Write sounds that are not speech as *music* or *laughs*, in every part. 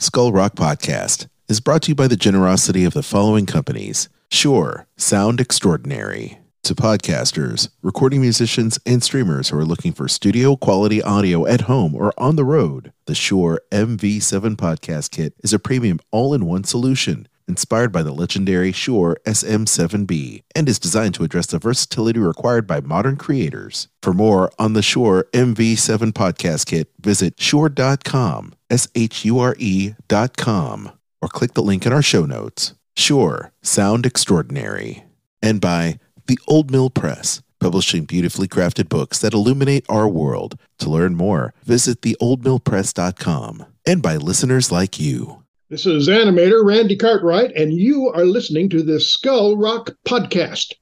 Skull Rock Podcast is brought to you by the generosity of the following companies Shure, Sound Extraordinary. To podcasters, recording musicians, and streamers who are looking for studio quality audio at home or on the road, the Shure MV7 Podcast Kit is a premium all in one solution inspired by the legendary Shure SM7B and is designed to address the versatility required by modern creators. For more on the Shure MV7 Podcast Kit, visit shure.com, S H U R E.com, or click the link in our show notes. Shure, sound extraordinary. And by The Old Mill Press, publishing beautifully crafted books that illuminate our world. To learn more, visit theoldmillpress.com. And by listeners like you. This is animator Randy Cartwright, and you are listening to the Skull Rock Podcast.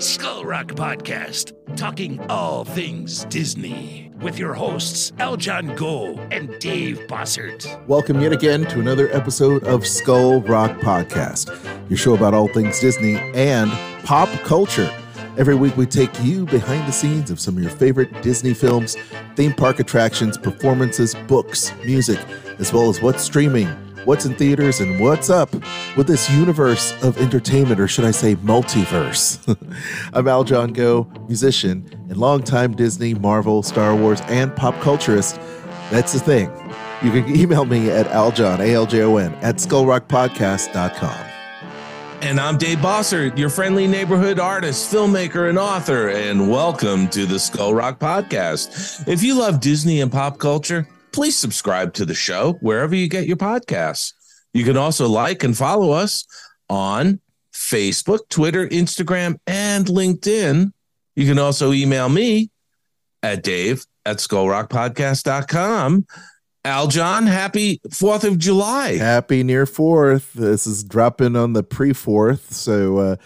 Skull Rock Podcast, talking all things Disney, with your hosts Aljon Go and Dave Bossert. Welcome yet again to another episode of Skull Rock Podcast, your show about all things Disney and pop culture. Every week, we take you behind the scenes of some of your favorite Disney films, theme park attractions, performances, books, music, as well as what's streaming, what's in theaters, and what's up with this universe of entertainment, or should I say multiverse. *laughs* I'm Aljon Go, musician and longtime Disney, Marvel, Star Wars, and pop culturist. That's the thing. You can email me at aljon, A-L-J-O-N, at skullrockpodcast.com. And I'm Dave Bossert, your friendly neighborhood artist, filmmaker, and author. And welcome to the Skull Rock Podcast. If you love Disney and pop culture, please subscribe to the show wherever you get your podcasts. You can also like and follow us on Facebook, Twitter, Instagram, and LinkedIn. You can also email me at dave at skullrockpodcast.com. Aljon, happy 4th of July. Happy near 4th. This is dropping on the pre 4th. So, uh,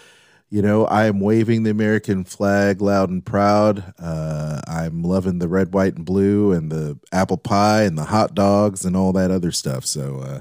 you know, I am waving the American flag loud and proud. Uh, I'm loving the red, white, and blue and the apple pie and the hot dogs and all that other stuff. So, uh,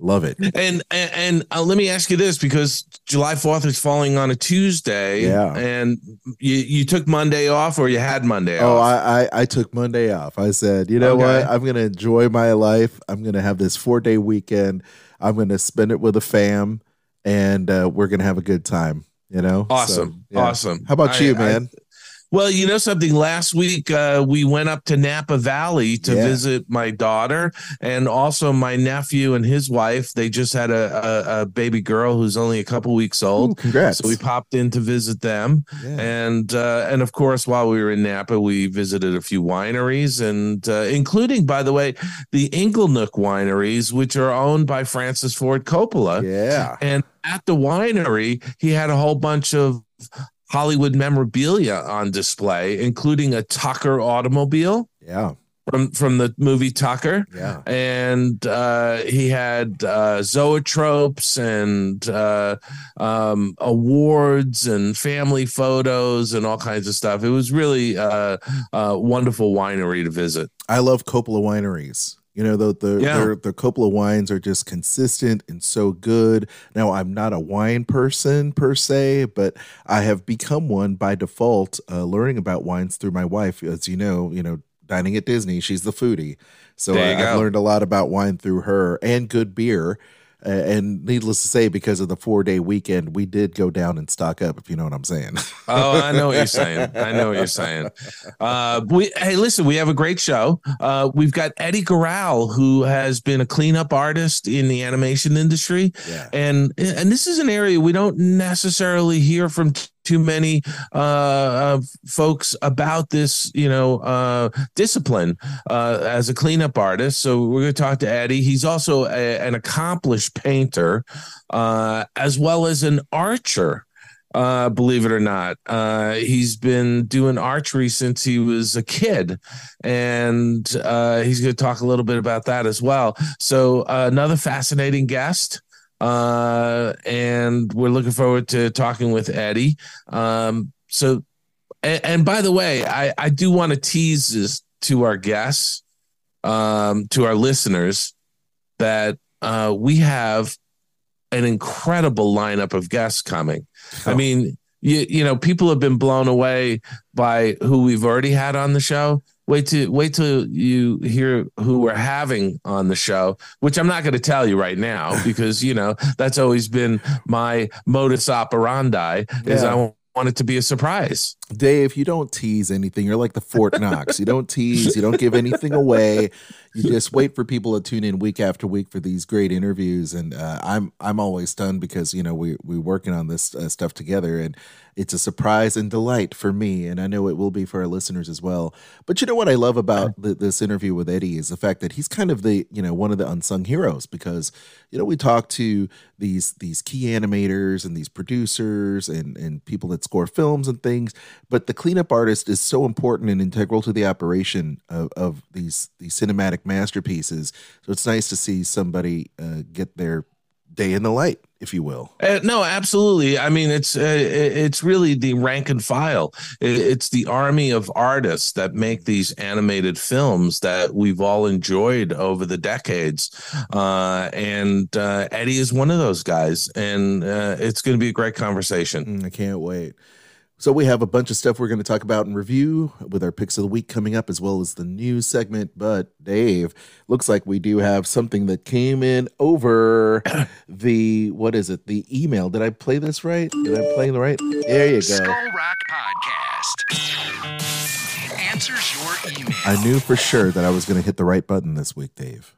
Love it. *laughs* And and, and uh, let me ask you this because July 4th is falling on a Tuesday. Yeah. And you, you took Monday off or you had Monday oh, off? I, I, I took Monday off. I said, you know Okay. what? I'm going to enjoy my life. I'm going to have this four day weekend. I'm going to spend it with a fam and uh, we're going to have a good time, you know? So, Awesome. yeah. Awesome. How about I- you, I- man? Well, you know something. Last week, uh, we went up to Napa Valley to Yeah. visit my daughter and also my nephew and his wife. They just had a, a, a baby girl who's only a couple weeks Ooh, old. congrats. So we popped in to visit them. Yeah. and uh, and of course while we were in napa we visited a few wineries and uh, including by the way the inglenook wineries which are owned by francis ford coppola yeah. and at the winery he had a whole bunch of hollywood memorabilia on display including a tucker automobile Yeah. from from the movie tucker Yeah. and uh, he had uh, zoetropes and uh, um, awards and family photos and all kinds of stuff. It was really uh, a wonderful winery to visit. I love Coppola wineries. You know, the the Yeah. their- the Coppola wines are just consistent and so good. Now, I'm not a wine person per se, but I have become one by default, uh, learning about wines through my wife. As you know, you know, dining at Disney, she's the foodie, so I, I've learned a lot about wine through her and good beer. And needless to say, because of the four day weekend, we did go down and stock up. If you know what I'm saying. *laughs* Oh, I know what you're saying. I know what you're saying. Uh, we hey, listen, we have a great show. Uh, we've got Eddie Goral, who has been a cleanup artist in the animation industry. yeah. and and this is an area we don't necessarily hear from too many uh, uh folks about this you know uh discipline uh as a cleanup artist. So we're going to talk to eddie. He's also a, an accomplished painter uh as well as an archer uh believe it or not. He's been doing archery since he was a kid and he's going to talk a little bit about that as well. So another fascinating guest uh and we're looking forward to talking with eddie um so and, and by the way i i do want to tease this to our guests um to our listeners that uh we have an incredible lineup of guests coming i Oh. mean you, you know, people have been blown away by who we've already had on the show. Wait to wait till you hear who we're having on the show, which I'm not going to tell you right now *laughs* because you know that's always been my modus operandi. Is Yeah. I want it to be a surprise. Dave, you don't tease anything. You're like the Fort Knox. You don't tease. You don't give anything away. You just wait for people to tune in week after week for these great interviews. And uh, I'm I'm always stunned because you know we we're working on this uh, stuff together, and it's a surprise and delight for me, and I know it will be for our listeners as well. But you know what I love about the, this interview with Eddie is the fact that he's kind of the you know one of the unsung heroes because you know we talk to these these key animators and these producers and and people that score films and things but the cleanup artist is so important and integral to the operation of, of these these cinematic masterpieces so it's nice to see somebody uh, get their day in the light if you will Uh, no, absolutely. I mean, it's uh, it's really the rank and file. It's the army of artists that make these animated films that we've all enjoyed over the decades. Uh, and uh, Eddie is one of those guys, and uh, it's going to be a great conversation. Mm, I can't wait. So we have a bunch of stuff we're going to talk about and review with our picks of the week coming up, as well as the news segment. But Dave, looks like we do have something that came in over *coughs* the what is it? The email. Did I play this right? Did I play the right? There you go. Skull Rock Podcast answers your email. I knew for sure that I was going to hit the right button this week, Dave.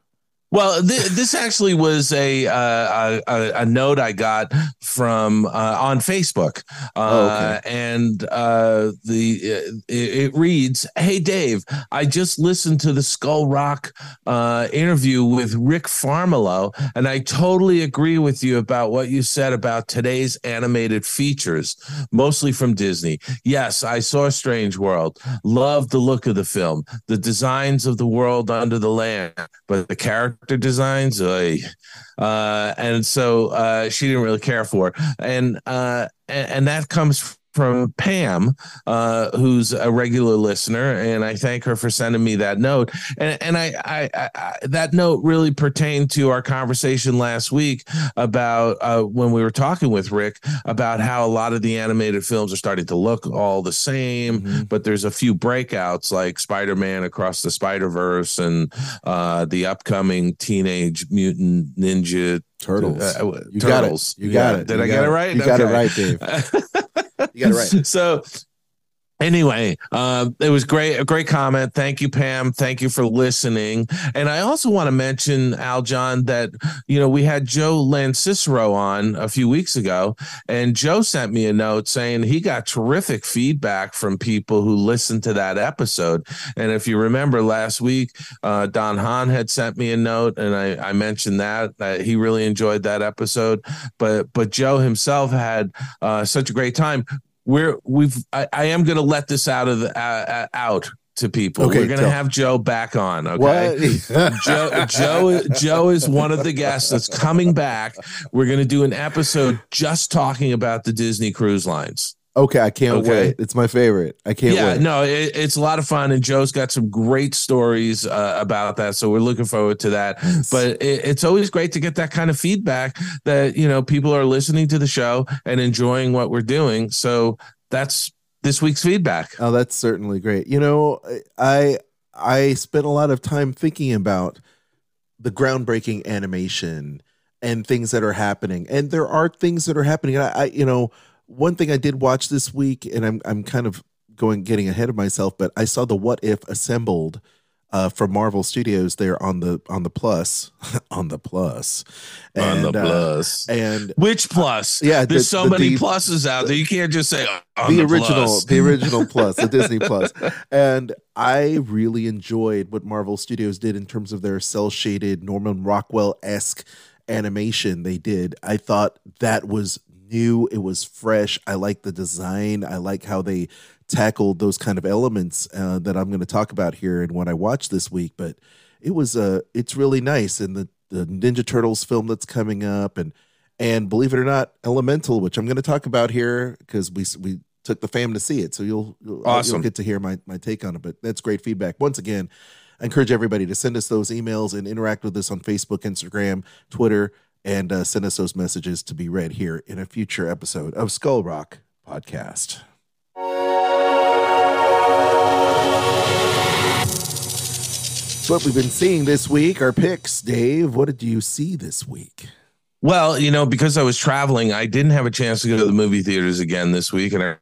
Well, th- this actually was a, uh, a a note I got from uh, on Facebook, uh, Oh, okay. and uh, the it, it reads, "Hey Dave, I just listened to the Skull Rock uh, interview with Rick Farmiloe, and I totally agree with you about what you said about today's animated features, mostly from Disney. Yes, I saw Strange World, loved the look of the film, the designs of the world under the land, but the character designs, oy. uh, and so uh, she didn't really care for, and uh, and, and that comes from Pam, uh, who's a regular listener, and I thank her for sending me that note. And and I, I, I, I that note really pertained to our conversation last week about uh, when we were talking with Rick about how a lot of the animated films are starting to look all the same, Mhm. but there's a few breakouts like Spider-Man Across the Spider-Verse and uh, the upcoming Teenage Mutant Ninja Turtles. uh, you got it. Turtles. You got it. Did You I got get it right? You got it right, Dave. *laughs* You got it right. *laughs* So anyway, um, it was great, a great comment. Thank you, Pam. Thank you for listening. And I also want to mention, Aljon, that you know we had Joe Lanzisero on a few weeks ago, and Joe sent me a note saying he got terrific feedback from people who listened to that episode. And if you remember last week, uh, Don Hahn had sent me a note, and I, I mentioned that that he really enjoyed that episode. But but Joe himself had uh, such a great time. We're we've I, I am going to let this out of the uh, uh, out to people. Okay, We're going to have Joe back on. Okay. *laughs* Joe, Joe, Joe is one of the guests that's coming back. We're going to do an episode just talking about the Disney cruise lines. Okay, I can't Okay. wait. It's my favorite. I can't yeah, wait. no, it, it's a lot of fun, and Joe's got some great stories uh, about that. So we're looking forward to that. But it, it's always great to get that kind of feedback that you know people are listening to the show and enjoying what we're doing. So that's this week's feedback. Oh, that's certainly great. You know, I I spent a lot of time thinking about the groundbreaking animation and things that are happening, and there are things that are happening. I, I you know, one thing I did watch this week, and I'm I'm kind of going getting ahead of myself, but I saw the What If assembled uh, from Marvel Studios there on the on the plus *laughs* on the plus on the And, uh, and Which plus? yeah, There's the- so the many deep- pluses out there. You can't just say on the the, original, plus. the *laughs* original plus, the Disney plus, and I really enjoyed what Marvel Studios did in terms of their cel shaded Norman Rockwell esque animation. They did. I thought that was new. It was fresh. I like the design. I like how they tackled those kind of elements uh, that I'm going to talk about here and what I watched this week. But it was uh, it's really nice, and the the Ninja Turtles film that's coming up, and and believe it or not, Elemental, which I'm going to talk about here because we we took the fam to see it, so you'll you'll, Awesome. you'll get to hear my my take on it. But that's great feedback. Once again, I encourage everybody to send us those emails and interact with us on Facebook, Instagram, Twitter, and uh, send us those messages to be read here in a future episode of Skull Rock podcast. What we've been seeing this week, our picks. Dave, what did you see this week? Well, you know, because I was traveling, I didn't have a chance to go to the movie theaters again this week, and I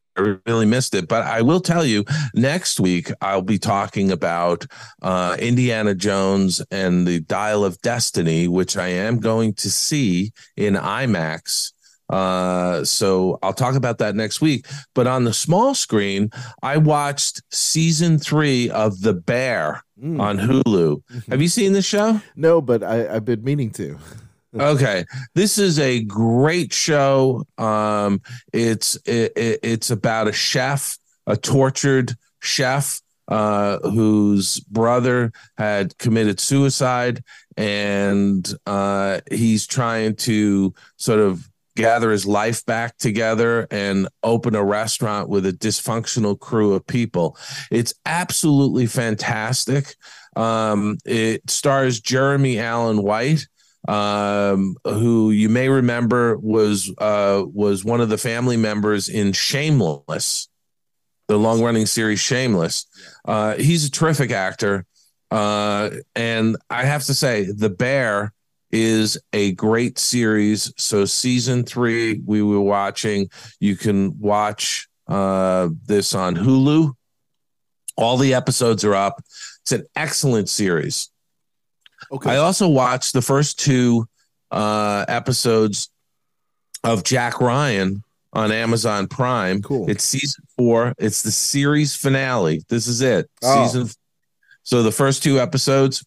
really missed it. But I will tell you, next week I'll be talking about uh, Indiana Jones and the Dial of Destiny, which I am going to see in IMAX. Uh, so I'll talk about that next week. But on the small screen, I watched season three of The Bear Mm. on Hulu. Have you seen the show? No, but I, I've been meaning to. *laughs* okay. This is a great show. Um it's it, it- it's about a chef a tortured chef uh whose brother had committed suicide and uh he's trying to sort of gather his life back together and open a restaurant with a dysfunctional crew of people. It's absolutely fantastic. Um it stars jeremy allen white um, who you may remember was uh, was one of the family members in Shameless, the long running series Shameless. Uh, he's a terrific actor, uh, and I have to say, The Bear is a great series. So season three, we were watching. You can watch uh, this on Hulu. All the episodes are up. It's an excellent series. Okay. I also watched the first two uh, episodes of Jack Ryan on Amazon Prime. Cool. It's season four. It's the series finale. This is it. Oh. Season. So the first two episodes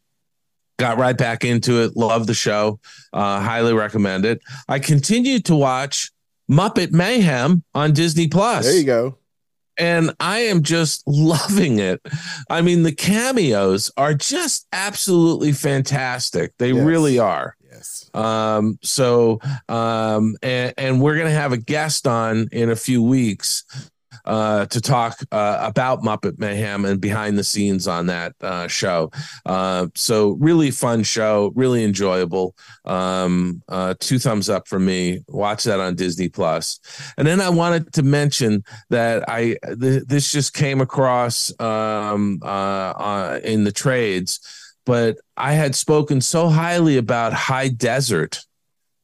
got right back into it. Love the show. Uh, highly recommend it. I continued to watch Muppet Mayhem on Disney Plus there you go. And I am just *laughs* loving it. I mean, the cameos are just absolutely fantastic. They Yes. really are. Yes. Um, so, um, and, and we're going to have a guest on in a few weeks uh, to talk uh, about Muppet Mayhem and behind the scenes on that uh, show. Uh, so, really fun show, really enjoyable. Um, uh, two thumbs up for me. Watch that on Disney Plus. And then I wanted to mention that I th- this just came across um, uh, in the trades but I had spoken so highly about High Desert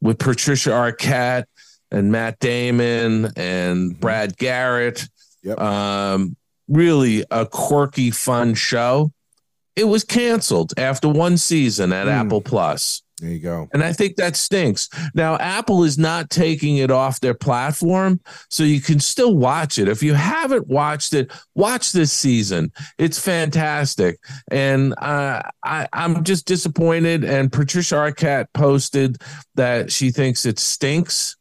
with Patricia Arquette and Matt Damon and Brad Garrett. Yep. Um, really a quirky, fun show. It was canceled after one season at Hmm. Apple Plus. There you go. And I think that stinks. Now, Apple is not taking it off their platform, so you can still watch it. If you haven't watched it, watch this season. It's fantastic. And uh, I, I'm just disappointed. And Patricia Arquette posted that she thinks it stinks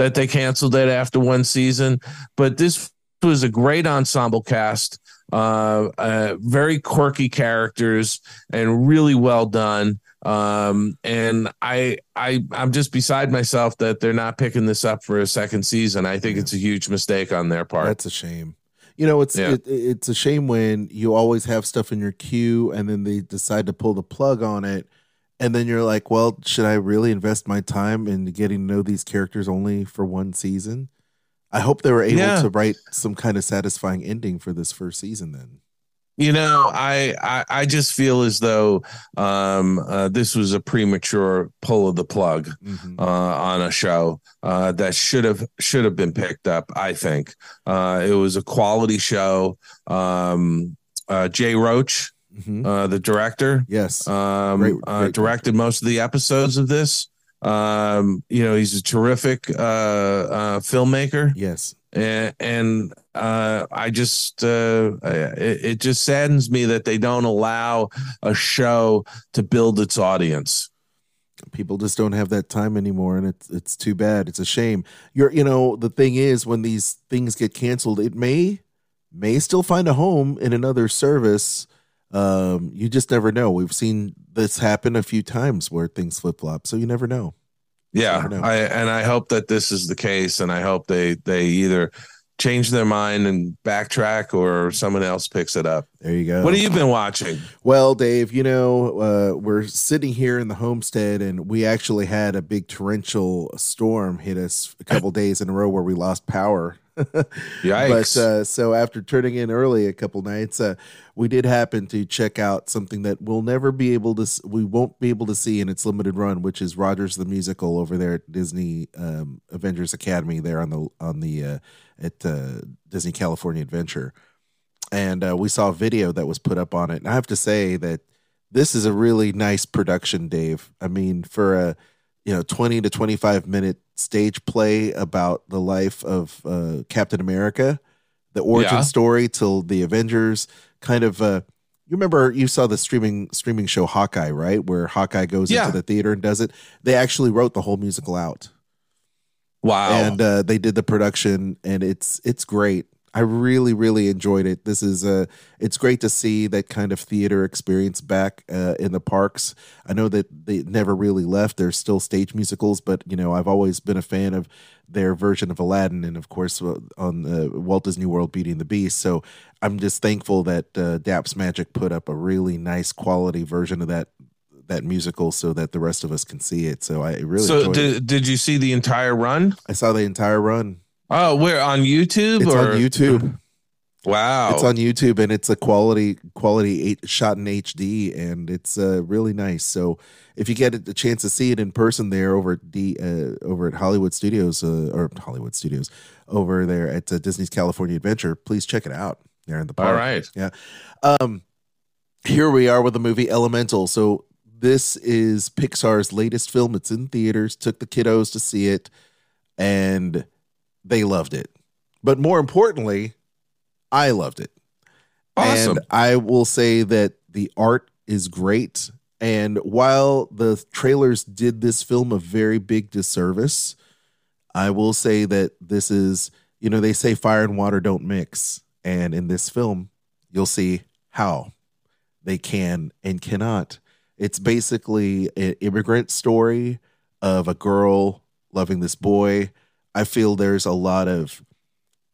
that they canceled it after one season. But this was a great ensemble cast, uh, uh, very quirky characters, and really well done um and i i i'm just beside myself that they're not picking this up for a second season i think it's a huge mistake on their part That's a shame. You know, it's Yeah. it, it's a shame when you always have stuff in your queue and then they decide to pull the plug on it, and then you're like, well, should I really invest my time in getting to know these characters only for one season? I hope they were able Yeah. to write some kind of satisfying ending for this first season. Then, you know I, I i just feel as though um uh, this was a premature pull of the plug Mhm. uh, on a show uh, that should have should have been picked up. I think uh, it was a quality show. Um, uh, Jay Roach, Mhm. uh, the director, yes, um, Great- uh, great directed most of the episodes of this. Um, you know, he's a terrific uh, uh, filmmaker, yes, and, and uh, I just uh, it, it just saddens me that they don't allow a show to build its audience. people just don't have that time anymore and it's it's too bad it's a shame you're you know the thing is when these things get canceled it may may still find a home in another service um you just never know we've seen this happen a few times where things flip-flop so you never know Yeah, never know. I and I hope that this is the case, and I hope they they either change their mind and backtrack, or someone else picks it up. there you go What have you been watching? Well, Dave, you know, uh, we're sitting here in the homestead, and we actually had a big torrential storm hit us a couple *laughs* days in a row where we lost power. *laughs* Yikes. But uh, so after turning in early a couple nights, uh, we did happen to check out something that we'll never be able to, we won't be able to see in its limited run, which is Rogers the musical over there at Disney um, Avengers Academy there on the on the uh, at uh, Disney California Adventure, and uh, we saw a video that was put up on it, and I have to say that this is a really nice production, Dave. I mean, for a you know 20 to 25 minute stage play about the life of uh, Captain America, the origin Yeah. story till the Avengers. Kind of, uh, you remember you saw the streaming streaming show Hawkeye, right? Where Hawkeye goes Yeah. into the theater and does it. They actually wrote the whole musical out wow. and uh, they did the production and it's it's great i really really enjoyed it. This is uh it's great to see that kind of theater experience back uh, in the parks. I know that they never really left. There's still stage musicals but you know i've always been a fan of their version of aladdin and of course uh, on uh, walt disney world Beauty and the Beast. So i'm just thankful that uh, daps magic put up a really nice quality version of that that musical so that the rest of us can see it. So i really so enjoyed it. did, did you see the entire run? i saw the entire run Oh, where on YouTube it's or on YouTube. *laughs* Wow. It's on YouTube, and it's a quality quality eight, shot in HD, and it's uh, really nice. So if you get a chance to see it in person there over at D uh, over at Hollywood Studios uh, or Hollywood Studios over there at uh, Disney's California Adventure, please check it out there in the park. All right. Yeah. Um, here we are with the movie Elemental. So this is Pixar's latest film. It's in theaters. Took the kiddos to see it, and they loved it. But more importantly, I loved it. Awesome. And I will say that the art is great. And while the trailers did this film a very big disservice, I will say that this is, you know, they say fire and water don't mix. And in this film, you'll see how they can and cannot. It's basically an immigrant story of a girl loving this boy. I feel there's a lot of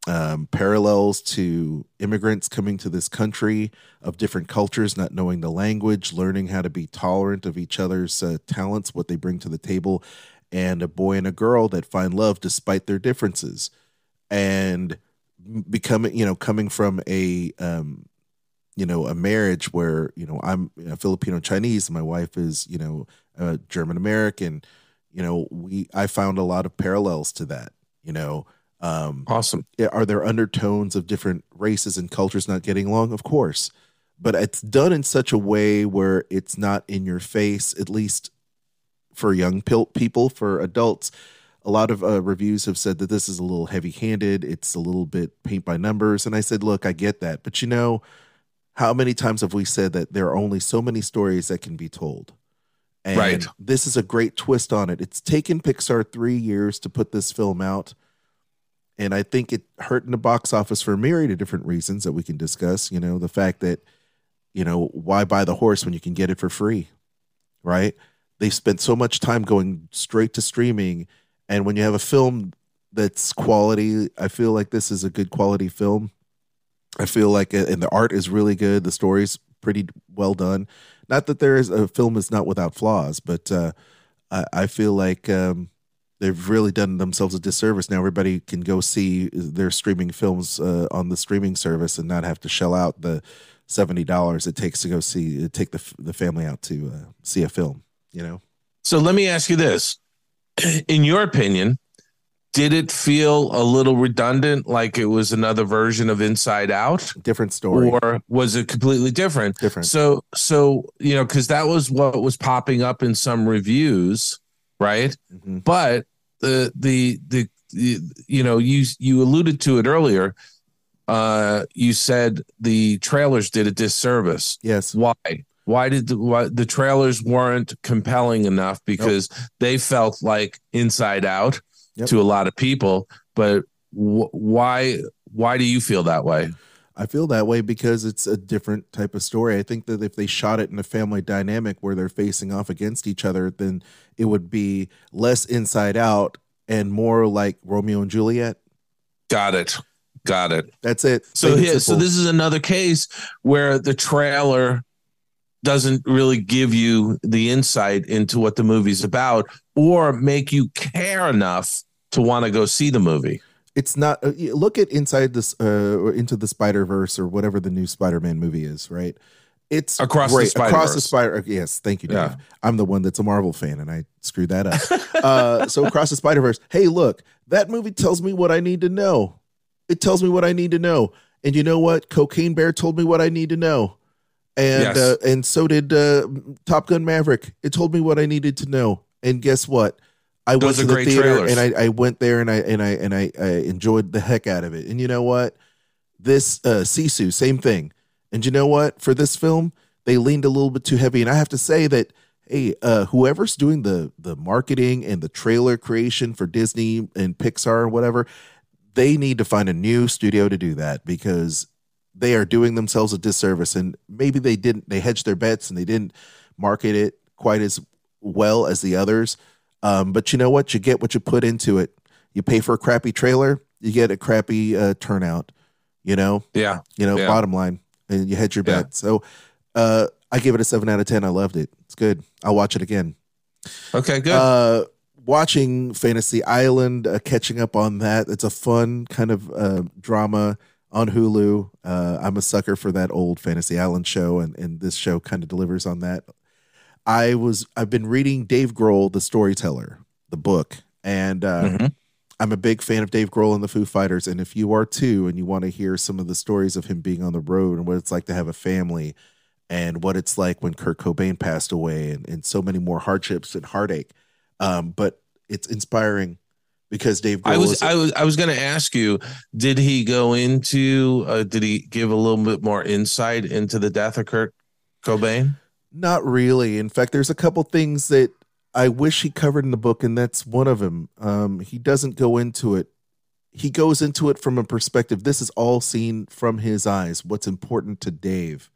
um, parallels to immigrants coming to this country of different cultures, not knowing the language, learning how to be tolerant of each other's uh, talents, what they bring to the table, and a boy and a girl that find love despite their differences, and becoming, you know, coming from a, um, you know, a marriage where you know I'm you know, Filipino Chinese, my wife is you know uh, German American. You know, we I found a lot of parallels to that. You know. Um, awesome. are there undertones of different races and cultures not getting along? Of course, but it's done in such a way where it's not in your face. At least for young pil- people, for adults, a lot of uh, reviews have said that this is a little heavy-handed. It's a little bit paint by numbers, and I said, look, I get that, but you know, how many times have we said that there are only so many stories that can be told? And Right. this is a great twist on it. It's taken Pixar three years to put this film out and I think it hurt in the box office for a myriad of different reasons that we can discuss. You know, the fact that, you know, why buy the horse when you can get it for free, right? They've spent so much time going straight to streaming, and when you have a film that's quality, I feel like this is a good quality film. I feel like, uh, and the art is really good. The story's pretty well done. Not that there is a film is not without flaws, but uh, I, I feel like um, they've really done themselves a disservice. Now everybody can go see their streaming films uh, on the streaming service and not have to shell out the seventy dollars it takes to go see take the the family out to uh, see a film. You know, So let me ask you this. *clears throat* In your opinion, did it feel a little redundant, like it was another version of Inside Out? different story, Or was it completely different? different. So, so you know, because that was what was popping up in some reviews, right? Mhm. But the, the the the you know you you alluded to it earlier. Uh, you said the trailers did a disservice. Yes, Why? Why did the why, the trailers weren't compelling enough? Because they felt like Inside Out Yep. to a lot of people. But wh- why? Why do you feel that way? I feel that way because it's a different type of story. I think that if they shot it in a family dynamic where they're facing off against each other, then it would be less inside out and more like Romeo and Juliet. Got it. Got it. That's it. So here, so this is another case where the trailer doesn't really give you the insight into what the movie's about or make you care enough to want to go see the movie. it's not uh, look at inside this uh or into the spider verse or whatever the new spider-man movie is right? It's Across the great. across the spider yes thank you dave. Yeah. i'm the one that's a marvel fan and i screwed that up. *laughs* Uh so across the spider-verse hey look that movie tells me what i need to know. It tells me what i need to know. And you know what? Cocaine bear told me what i need to know and Yes. uh, and so did uh, top gun maverick it told me what i needed to know and guess what I went Those to the theater trailers. and I, I went there and I and I and I, I enjoyed the heck out of it. And you know what? This uh Sisu, same thing. And you know what? For this film, they leaned a little bit too heavy. And I have to say that hey, uh whoever's doing the the marketing and the trailer creation for Disney and Pixar or whatever, they need to find a new studio to do that because they are doing themselves a disservice. And maybe they didn't they hedged their bets and they didn't market it quite as well as the others. Um, but you know what? You get what you put into it. You pay for a crappy trailer, you get a crappy uh, turnout. You know, Yeah. you know, Yeah. bottom line, and you hedge your Yeah. bet. So, uh, I give it a seven out of ten. I loved it. It's good. I'll watch it again. Okay, good. Uh, watching Fantasy Island, uh, catching up on that. It's a fun kind of uh, drama on Hulu. Uh, I'm a sucker for that old Fantasy Island show, and and this show kind of delivers on that. I was I've been reading Dave Grohl, the storyteller, the book, and uh, Mhm. I'm a big fan of Dave Grohl and the Foo Fighters. And if you are too, and you want to hear some of the stories of him being on the road and what it's like to have a family, and what it's like when Kurt Cobain passed away, and, and so many more hardships and heartache, um, but it's inspiring because Dave Grohl I was I was I was going to ask you did he go into uh, did he give a little bit more insight into the death of Kurt Cobain? Not really. In fact, there's a couple things that I wish he covered in the book, and that's one of them. Um, he doesn't go into it. He goes into it from a perspective. This is all seen from his eyes. What's important to Dave,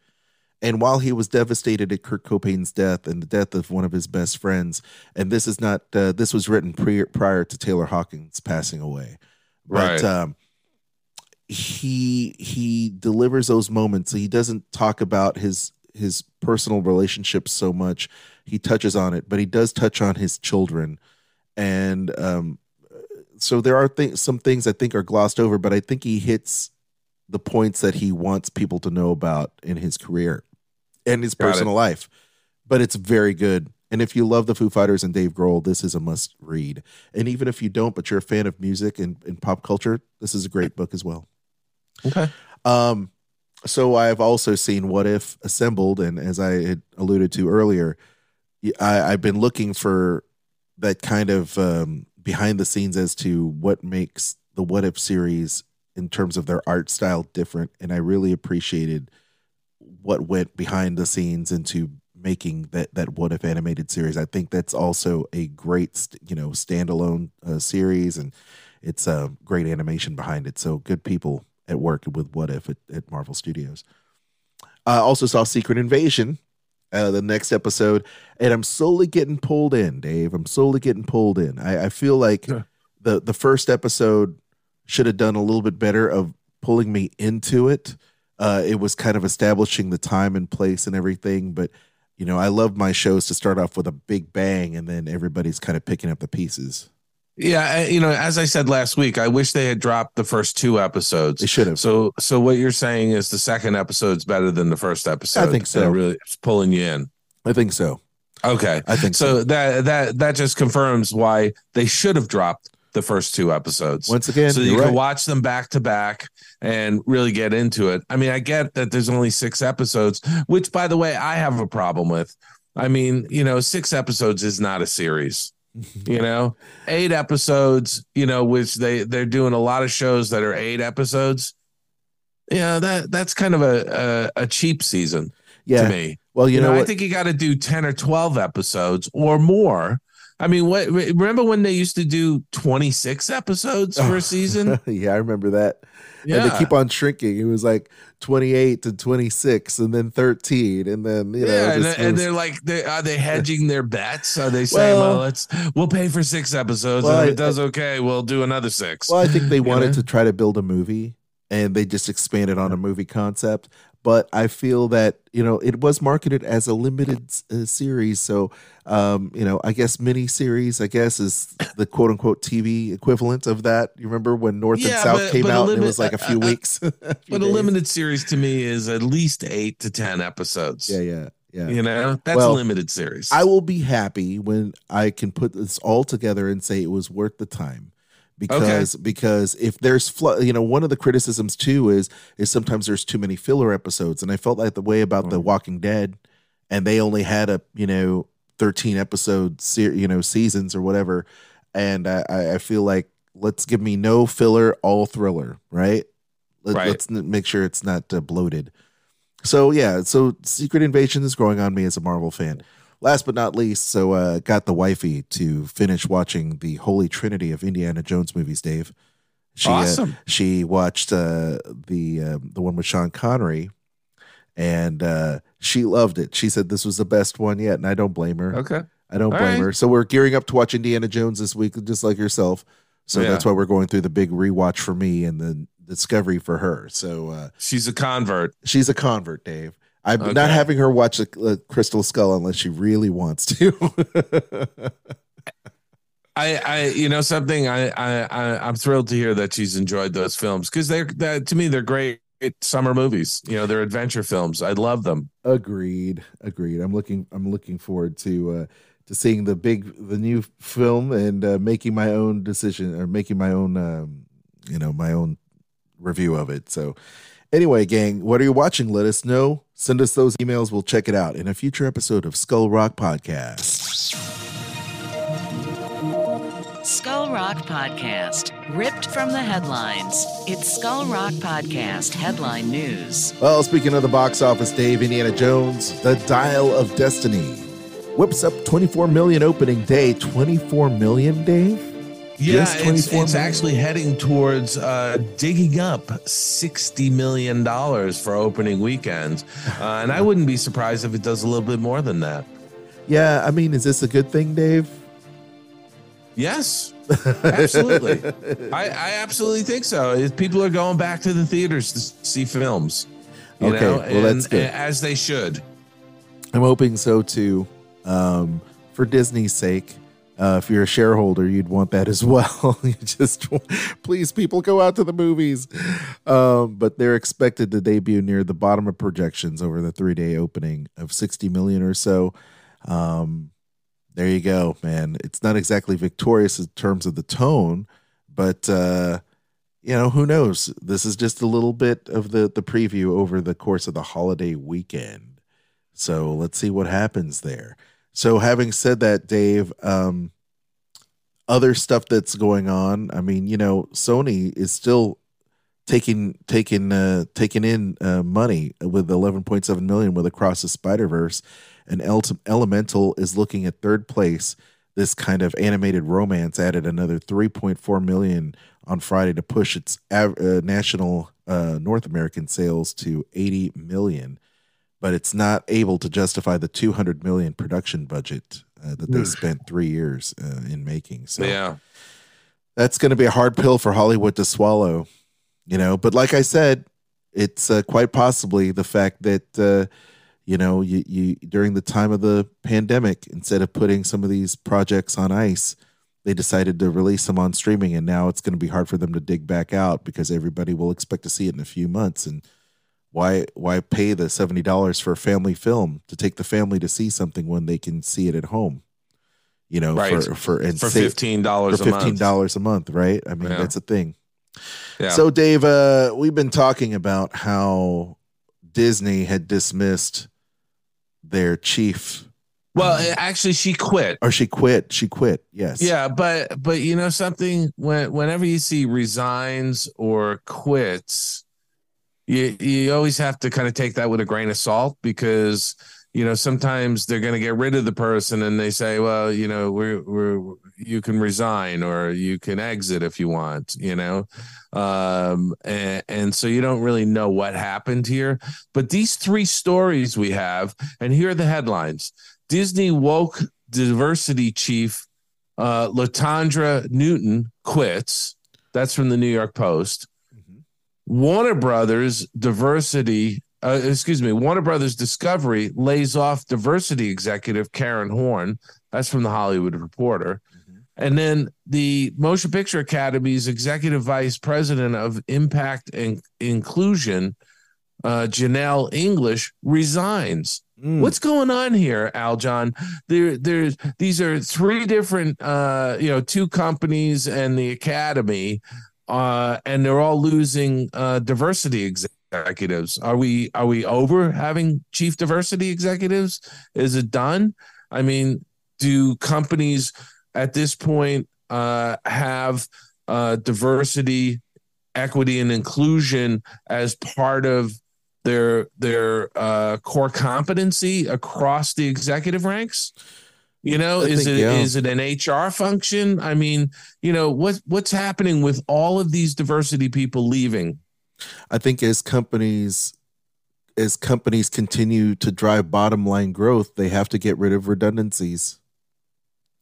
and while he was devastated at Kurt Cobain's death and the death of one of his best friends, and this is not. Uh, this was written pre- prior to Taylor Hawkins passing away, but Right. um, he he delivers those moments. He doesn't talk about his his personal relationships so much. He touches on it, but he does touch on his children, and um, so there are things, some things I think are glossed over, but I think he hits the points that he wants people to know about in his career and his Got it. personal life. But it's very good. And if you love the Foo Fighters and Dave Grohl, this is a must read. And even if you don't, but you're a fan of music and, and pop culture, this is a great book as well. Okay. Um, so I've also seen What If Assembled, and as I had alluded to earlier, I, I've been looking for that kind of um, behind the scenes as to what makes the What If series in terms of their art style different, and I really appreciated what went behind the scenes into making that that What If animated series. I think that's also a great you know standalone uh, series, and it's a great animation behind it. So good people at work with What If at, at Marvel Studios. I also saw Secret Invasion, uh, the next episode, and I'm slowly getting pulled in, Dave. I'm slowly getting pulled in. I, I feel like Yeah. the the first episode should have done a little bit better of pulling me into it. Uh, it was kind of establishing the time and place and everything, but you know, I love my shows to start off with a big bang, and then everybody's kind of picking up the pieces. Yeah, you know, as I said last week, I wish they had dropped the first two episodes. They should have. So, so what you're saying is the second episode's better than the first episode. I think so. It really it's pulling you in. I think so. Okay, I think so. so that that that just confirms why they should have dropped the first two episodes. Once again, so you right. can watch them back to back and really get into it. I mean, I get that there's only six episodes, which by the way, I have a problem with. I mean, you know, six episodes is not a series. You *laughs* know, eight episodes, you know, which they they're doing a lot of shows that are eight episodes. Yeah, that that's kind of a a, a cheap season yeah. to me. Well, you, You, know, know, I think you got to do 10 or 12 episodes or more. I mean, what remember when they used to do 26 episodes for a *laughs* season? yeah, I remember that. Yeah. And they keep on shrinking. It was like 28 to 26 and then 13 and then you know yeah, and, just and was- they're like, they, are they hedging their bets? Are they saying, Well- well, let's we'll pay for six episodes, Well, and if it does okay, we'll do another six. Well, I think they wanted know? to try to build a movie and they just expanded on a movie concept. But I feel that you know it was marketed as a limited uh, series, so um, you know I guess mini series I guess is the quote unquote TV equivalent of that. You remember when North Yeah, and South but- came but out? and limit- it was like a few uh, uh, weeks, *laughs* a few But a limited series to me is at least eight to ten episodes. Yeah, yeah, yeah. You know, that's Well, a limited series. I will be happy when I can put this all together and say it was worth the time. Because because if there's fl- you know one of the criticisms too is is sometimes there's too many filler episodes. And I felt like the way about The Walking Dead and they only had a you know 13 episode ser- you know seasons or whatever. And I I feel like let's give me no filler all thriller right, Let, Right. let's make sure it's not uh, bloated. So yeah, so Secret Invasion is growing on me as a Marvel fan. Last but not least, so uh, got the wifey to finish watching the Holy Trinity of Indiana Jones movies. Dave, she uh, Awesome. she watched uh, the uh, the one with Sean Connery, and uh, she loved it. She said this was the best one yet, and I don't blame her. okay. I don't All blame right. her. So we're gearing up to watch Indiana Jones this week, just like yourself. So Yeah. that's why we're going through the big rewatch for me and the discovery for her. So uh, She's a convert. She's a convert, Dave. I'm Okay. not having her watch a, a Crystal Skull unless she really wants to. I, I, you know, something. I, I, I I'm thrilled to hear that she's enjoyed those films because they're, that to me, they're great summer movies. You know, they're adventure films. I love them. agreed, agreed. I'm looking. I'm looking forward to uh, to seeing the big, the new film and uh, making my own decision or making my own, um, you know, my own review of it. So, anyway, gang, what are you watching? Let us know. Send us those emails. We'll check it out in a future episode of Skull Rock Podcast. Skull Rock Podcast, ripped from the headlines. It's Skull Rock Podcast headline news. Well, speaking of the box office, Dave, Indiana Jones, The Dial of Destiny whips up 24 million opening day. 24 million, Dave? Yeah, it's, 24 it's actually heading towards uh, digging up sixty million dollars for opening weekends, uh, and I wouldn't be surprised if it does a little bit more than that. Yeah, I mean, is this a good thing, Dave? Yes, *laughs* absolutely. I, I absolutely think so. If People are going back to the theaters to see films. You Okay, know, well, that's and- good. as they should. I'm hoping so too. Um, for Disney's sake, uh, if you're a shareholder, you'd want that as *laughs* well. you just please, people, go out to the movies. Um, but they're expected to debut near the bottom of projections over the three day opening of 60 million or so. Um, there you go, man. It's not exactly victorious in terms of the tone, but uh, you know who knows. This is just a little bit of the the preview over the course of the holiday weekend. So let's see what happens there. So having said that, Dave, um, other stuff that's going on. I mean, you know, Sony is still taking taking uh, taking in uh, money with 11.7 million with Across the Spider Verse, and El- Elemental is looking at third place. This kind of animated romance added another 3.4 million on Friday to push its av- uh, national uh, North American sales to 80 million but it's not able to justify the 200 million production budget uh, that they spent three years uh, in making. So Yeah. that's going to be a hard pill for Hollywood to swallow, you know. But like I said, it's uh, quite possibly the fact that uh, you know you, you during the time of the pandemic, instead of putting some of these projects on ice, they decided to release them on streaming, and now it's going to be hard for them to dig back out because everybody will expect to see it in a few months and why why pay the seventy dollars for a family film to take the family to see something when they can see it at home? You know, Right. for for and For fifteen dollars for a fifteen month. dollars a month, right? I mean, Yeah. that's a thing. Yeah. So, Dave, uh, we've been talking about how Disney had dismissed their chief, well, eh, actually, she quit. or she quit. She quit. Yes. Yeah, but but you know something when whenever you see resigns or quits, you you always have to kind of take that with a grain of salt because you know sometimes they're going to get rid of the person and they say, well, you know, we're we're you can resign or you can exit if you want, you know. Um and, and so you don't really know what happened here, but these three stories we have and here are the headlines. Disney woke diversity chief uh, Latondra Newton quits. That's from the New York Post. Warner Brothers diversity uh, excuse me, Warner Brothers Discovery lays off diversity executive Karen Horne. That's from the Hollywood Reporter. And then the Motion Picture Academy's executive vice president of impact and inclusion, uh, Jeanell English, resigns. Mm. What's going on here, Aljon? There, there's these are three different, uh, you know, two companies and the academy, uh, and they're all losing uh, diversity executives. Are we are we over having chief diversity executives? Is it done? I mean, do companies at this point uh, have uh, diversity, equity, and inclusion as part of their their uh, core competency across the executive ranks? You know, I is think, it yeah. is it an HR function? I mean, you know, what what's happening with all of these diversity people leaving? I think as companies as companies continue to drive bottom line growth, they have to get rid of redundancies.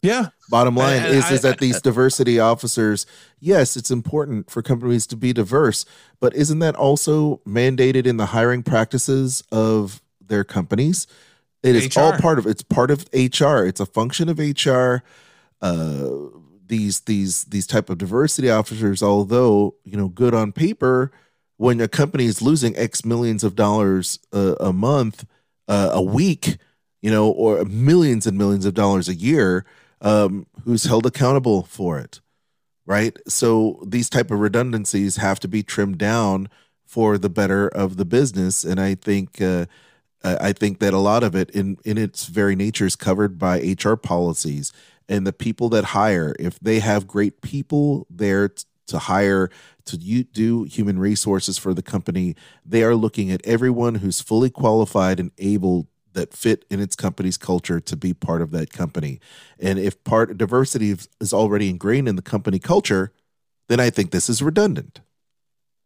Yeah, Bottom line I- is is I- that these diversity officers, yes, it's important for companies to be diverse, but isn't that also mandated in the hiring practices of their companies? It is all part of it's part of HR. It's a function of HR. Uh, these these these type of diversity officers, although you know good on paper, when a company is losing X millions of dollars a, a month, uh, a week, you know, or millions and millions of dollars a year, um, who's held accountable for it, right? So these type of redundancies have to be trimmed down for the better of the business, and I think uh, I think that a lot of it, in in its very nature, is covered by HR policies and the people that hire. If they have great people there to hire to do human resources for the company, they are looking at everyone who's fully qualified and able that fit in its company's culture to be part of that company. And if part diversity is- is already ingrained in the company culture, then I think this is redundant.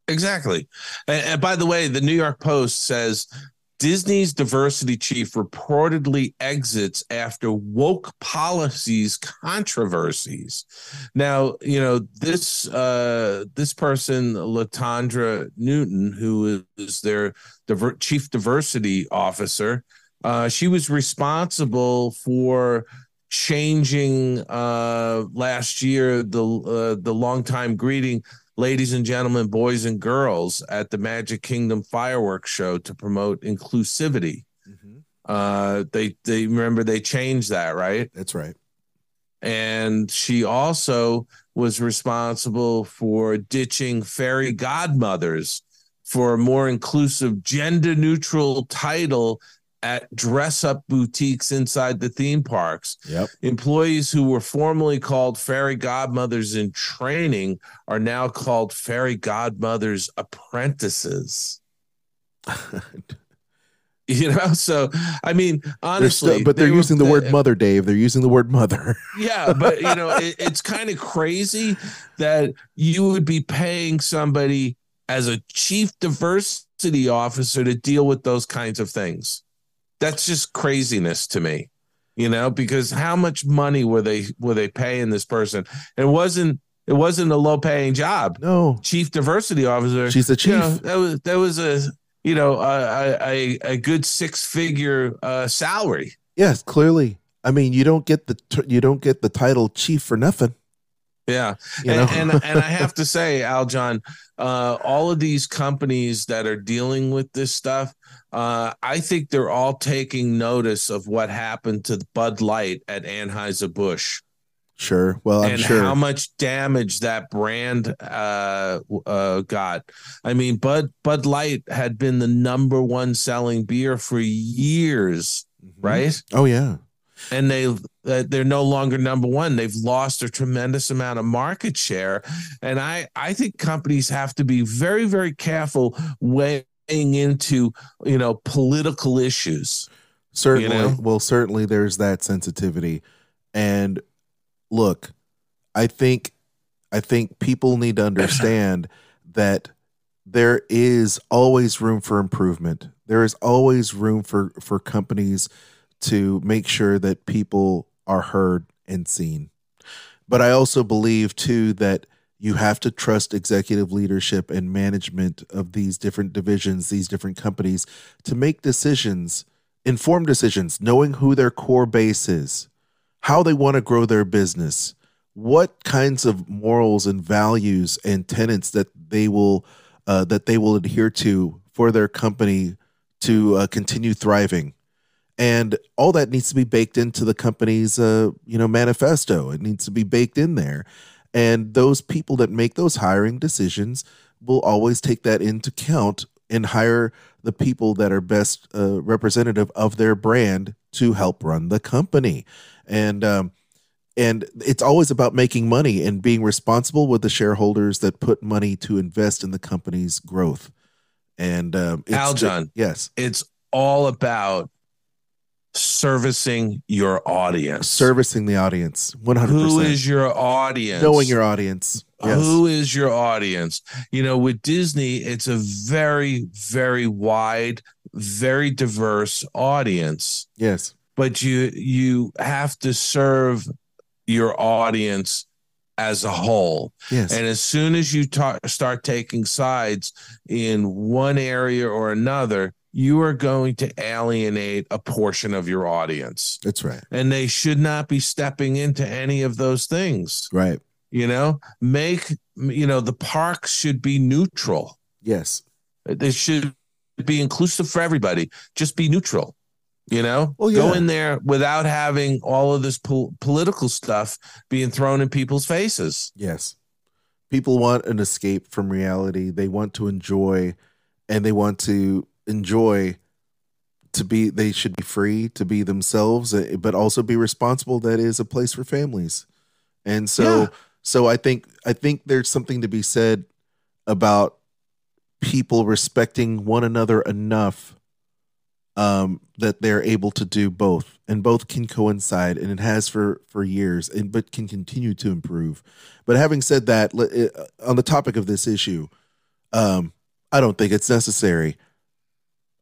Exactly. And, and by the way, the New York Post says Disney's diversity chief reportedly exits after woke policies controversies. Now, you know, this uh this person, Latondra Newton, who is their diver- chief diversity officer, uh, she was responsible for changing uh last year the uh, the longtime greeting ladies and gentlemen, boys and girls at the Magic Kingdom fireworks show to promote inclusivity. Uh, they they remember they changed that, right? That's right. And she also was responsible for ditching fairy godmothers for a more inclusive, gender neutral title at dress up boutiques inside the theme parks. Yep. Employees who were formerly called fairy godmothers in training are now called fairy godmothers apprentices. *laughs* You know, so I mean, They're honestly, still, but they're they were- using the word they- mother, Dave. They're using the word mother. *laughs* yeah, but you know, it, it's kind of crazy that you would be paying somebody as a chief diversity officer to deal with those kinds of things. That's just craziness to me, you know, because how much money were they were they paying this person? It wasn't it wasn't a low paying job. No, Chief diversity officer. she's a you chief. know, that was that was a you know a a, a good six figure uh, salary. Yes, clearly. I mean, you don't get the you don't get the title chief for nothing. Yeah. You know, and, and and I have to say, Aljon, uh, all of these companies that are dealing with this stuff, uh, I think they're all taking notice of what happened to Bud Light at Anheuser Busch sure. Well, I'm and sure. how much damage that brand uh, uh, got. I mean, Bud Bud Light had been the number one selling beer for years, Mhm. right? Oh yeah. And they uh, they're no longer number one they've lost a tremendous amount of market share and i i think companies have to be very very careful weighing into you know political issues Certainly. know? Well, certainly there's that sensitivity. And look, I think I think people need to understand *laughs* that there is always room for improvement. There is always room for for companies to make sure that people are heard and seen. But I also believe too that you have to trust executive leadership and management of these different divisions, these different companies to make decisions, informed decisions, knowing who their core base is, how they want to grow their business, what kinds of morals and values and tenets that they will uh, that they will adhere to for their company to uh, continue thriving and all that needs to be baked into the company's uh, you know manifesto. It needs to be baked in there. And those people that make those hiring decisions will always take that into account and hire the people that are best uh, representative of their brand to help run the company. And um, and it's always about making money and being responsible with the shareholders that put money to invest in the company's growth. And um, it's, Aljon. yes. It's all about servicing your audience. servicing the audience 100% Who is your audience? knowing your audience yes Who is your audience? You know, with Disney, it's a very, very wide, very diverse audience, yes but you you have to serve your audience as a whole. yes And as soon as you ta- start taking sides in one area or another, you are going to alienate a portion of your audience. that's right And they should not be stepping into any of those things. right You know, make, you know, the parks should be neutral. yes They should be inclusive for everybody. Just be neutral. You know, oh, Well, go in there without having all of this pol- political stuff being thrown in people's faces. Yes. People want an escape from reality. They want to enjoy and they want to enjoy to be they should be free to be themselves eh, but also be responsible that is a place for families. And so Yeah. so I think I think there's something to be said about people respecting one another enough um, that they're able to do both, and both can coincide, and it has for for years, and but can continue to improve. But having said that, on the topic of this issue, um, I don't think it's necessary.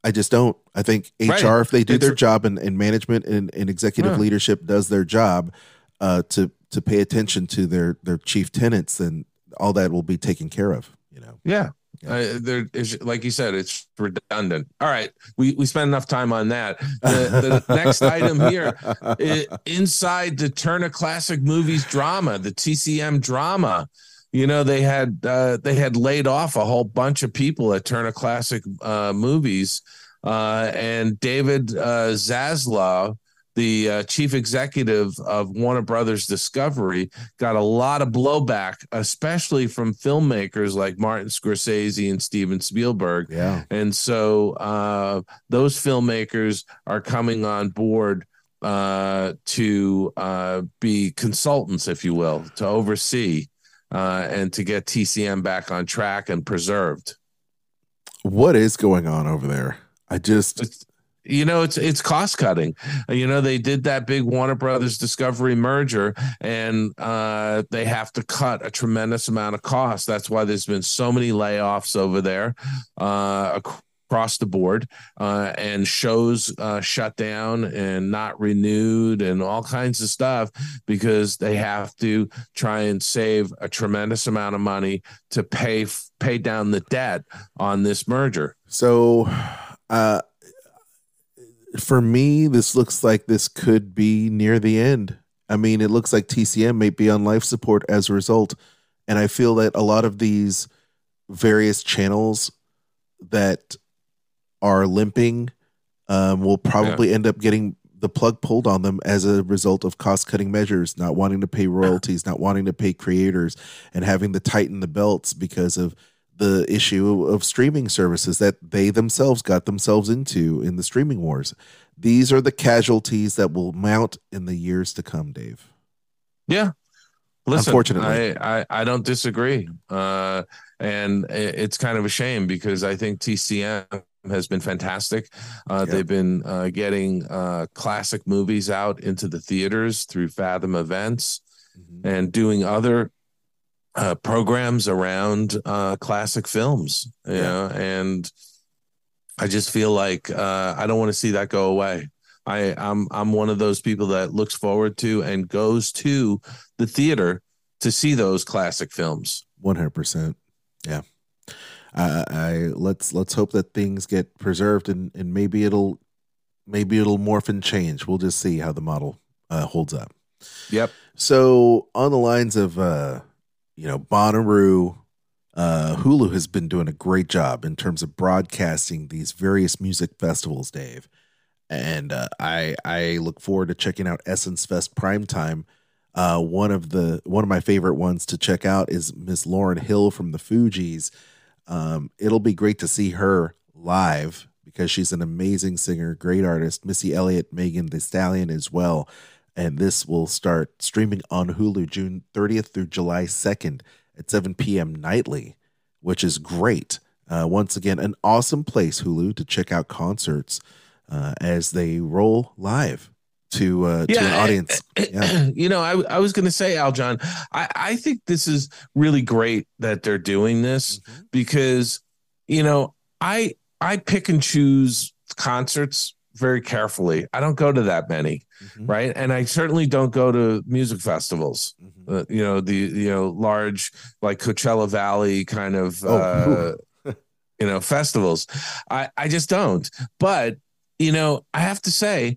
I just don't. I think HR, Right. if they do It's- their job, and, and management and, and executive Yeah. leadership does their job uh, to to pay attention to their their chief tenants, then all that will be taken care of. You know. Yeah. Uh, there is like you said, it's redundant. All right, we we spent enough time on that. The, the *laughs* next item here, i- inside the Turner Classic Movies drama, the TCM drama. You know they had uh, they had laid off a whole bunch of people at Turner Classic uh, Movies, uh, and David uh, Zaslav, the uh, chief executive of Warner Brothers Discovery, got a lot of blowback, especially from filmmakers like Martin Scorsese and Steven Spielberg. Yeah. And so uh, those filmmakers are coming on board uh, to uh, be consultants, if you will, to oversee uh, and to get TCM back on track and preserved. What is going on over there? I just It's, you know, it's it's cost cutting. You know, they did that big Warner Brothers Discovery merger, and uh, they have to cut a tremendous amount of cost. That's why there's been so many layoffs over there uh, across the board, uh, and shows uh, shut down and not renewed, and all kinds of stuff because they have to try and save a tremendous amount of money to pay pay down the debt on this merger. So, uh, for me, this looks like this could be near the end. I mean, it looks like TCM may be on life support as a result. And I feel that a lot of these various channels that are limping um, will probably end up getting the plug pulled on them as a result of cost cutting measures, not wanting to pay royalties, not wanting to pay creators, and having to tighten the belts because of the issue of streaming services that they themselves got themselves into in the streaming wars. These are the casualties that will mount in the years to come, Dave. Yeah. Listen, Unfortunately. I, I, I don't disagree. Uh, and it's kind of a shame because I think TCM has been fantastic. Uh. They've been uh, getting uh, classic movies out into the theaters through Fathom Events and doing other uh, programs around uh, classic films. You Yeah. know, and I just feel like uh, I don't want to see that go away. I, I'm I'm one of those people that looks forward to and goes to the theater to see those classic films. One hundred percent. Yeah. I, I let's let's hope that things get preserved and and maybe it'll maybe it'll morph and change. We'll just see how the model uh, holds up. Yep. So on the lines of uh, you know Bonnaroo, uh, Hulu has been doing a great job in terms of broadcasting these various music festivals, Dave. And uh, I I look forward to checking out Essence Fest Primetime. Uh, one of the one of my favorite ones to check out is Miss Lauryn Hill from the Fugees. Um, it'll be great to see her live because she's an amazing singer, great artist. Missy Elliott, Megan Thee Stallion as well. And this will start streaming on Hulu June 30th through July 2nd at 7 p.m. nightly, which is great. Uh, once again, an awesome place, Hulu, to check out concerts uh, as they roll live to uh, to an audience. Yeah. *clears throat* You know, I I was going to say, Aljon, I I think this is really great that they're doing this Mhm. because you know I I pick and choose concerts very carefully. I don't go to that many, Mhm. right? And I certainly don't go to music festivals. Mhm. Uh, you know the you know large like Coachella Valley kind of Oh, uh, *laughs* you know festivals. I I just don't. But you know I have to say,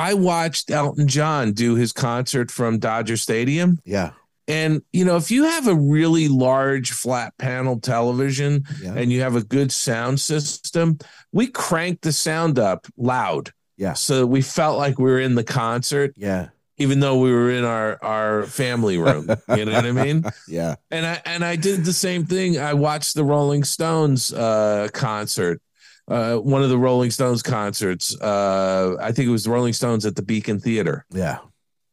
I watched Elton John do his concert from Dodger Stadium, Yeah. and you know if you have a really large flat panel television Yeah. and you have a good sound system, we cranked the sound up loud. Yeah. So we felt like we were in the concert Yeah. even though we were in our our family room you know what i mean *laughs* Yeah. and i and i did the same thing i watched the rolling stones uh concert uh one of the rolling stones concerts uh i think it was the rolling stones at the beacon theater Yeah.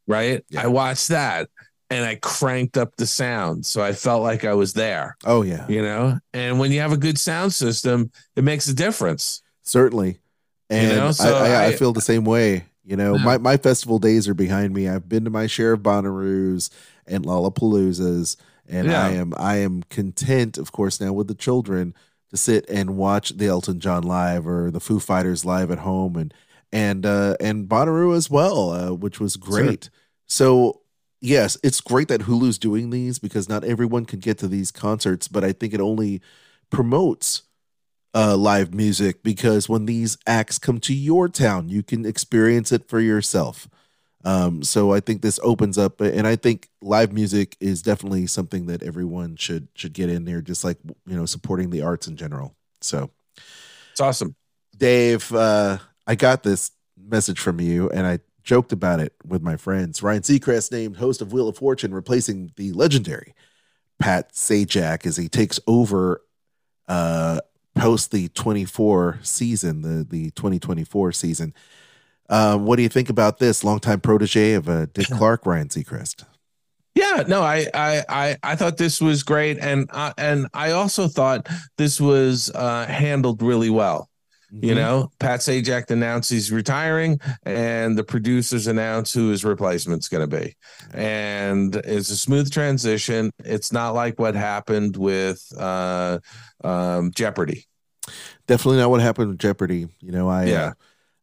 right Yeah. i watched that and i cranked up the sound so i felt like i was there Oh yeah. you know and when you have a good sound system it makes a difference Certainly. And know, so I, I, I I- feel the same way. You know, Yeah. my, my festival days are behind me. I've been to my share of Bonnaroos and Lollapaloozas, and Yeah. I am I am content, of course, now with the children to sit and watch the Elton John live or the Foo Fighters live at home, and and uh, and Bonnaroo as well, uh, which was great. So yes, it's great that Hulu's doing these because not everyone can get to these concerts, but I think it only promotes uh, live music because when these acts come to your town, you can experience it for yourself. Um, so I think this opens up, and I think live music is definitely something that everyone should should get in there, just like you know supporting the arts in general. So, it's awesome Dave, uh, I got this message from you, and I joked about it with my friends. Ryan Seacrest named host of Wheel of Fortune, replacing the legendary Pat Sajak as he takes over uh, post the 24 season, the the 2024 season. Um, what do you think about this? Longtime protege of uh, Dick *laughs* Clark, Ryan Seacrest. Yeah, no, I I I, I thought this was great, and uh, and I also thought this was uh, handled really well. You Mhm. know, Pat Sajak announced he's retiring, and the producers announced who his replacement's going to be, and it's a smooth transition. It's not like what happened with uh, um, Jeopardy. definitely not what happened with Jeopardy. You know, I Yeah. uh,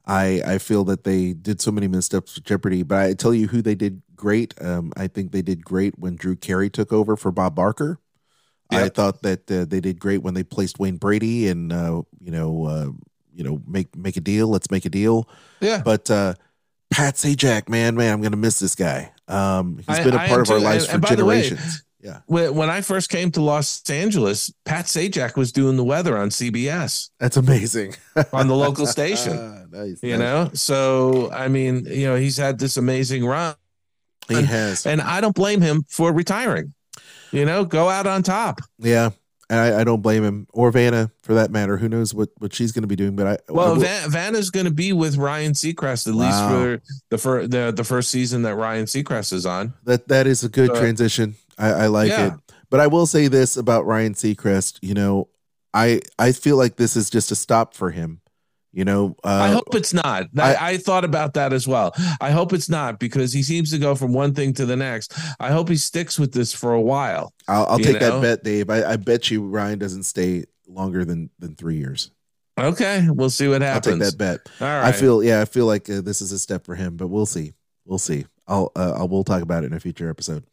I I feel that they did so many missteps with Jeopardy, but I tell you who they did great. Um, I think they did great when Drew Carey took over for Bob Barker. I thought that uh, they did great when they placed Wayne Brady and uh, you know uh, you know make make a deal. Let's make a deal. Yeah, But uh, Pat Sajak, man, man, I'm gonna miss this guy. Um, he's I- been a part of our lives And- for and the way, generations. Yeah, when, when I first came to Los Angeles, Pat Sajak was doing the weather on CBS that's amazing. on the local *laughs* station. nice, You nice. know, so I mean, you know, he's had this amazing run. he has. and I don't blame him for retiring. You know, go out on top. Yeah, I, I don't blame him or Vanna for that matter. Who knows what what she's going to be doing? But I I Well, will- Van, Vanna's going to be with Ryan Seacrest at Wow. least for the first the, the first season that Ryan Seacrest is on. that that is a good Uh, transition. I, I like yeah. it. But I will say this about Ryan Seacrest. You know, I I feel like this is just a stop for him. You know, uh, I hope it's not. I, I thought about that as well. I hope it's not because he seems to go from one thing to the next. I hope he sticks with this for a while. I'll, I'll take know? that bet, Dave. I, I bet you Ryan doesn't stay longer than than three years. Okay, we'll see what happens. I'll take that bet. All right. I feel yeah, I feel like uh, this is a step for him, but we'll see. We'll see. I'll uh, I'll we'll talk about it in a future episode.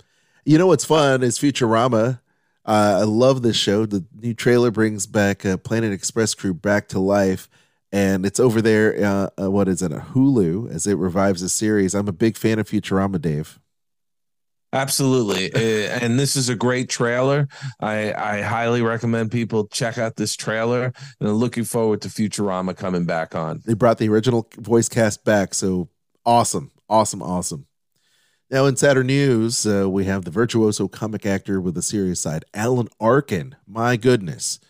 You know what's fun is Futurama. Uh, I love this show. The new trailer brings back uh, Planet Express crew back to life, and it's over there. Uh, uh, what is it? A Hulu as it revives the series. I'm a big fan of Futurama, Dave. Absolutely, Uh, and this is a great trailer. I I highly recommend people check out this trailer, and I'm looking forward to Futurama coming back on. They brought the original voice cast back, so awesome, awesome, awesome. Now in Saturn News, uh, we have the virtuoso comic actor with a serious side, Alan Arkin. My goodness,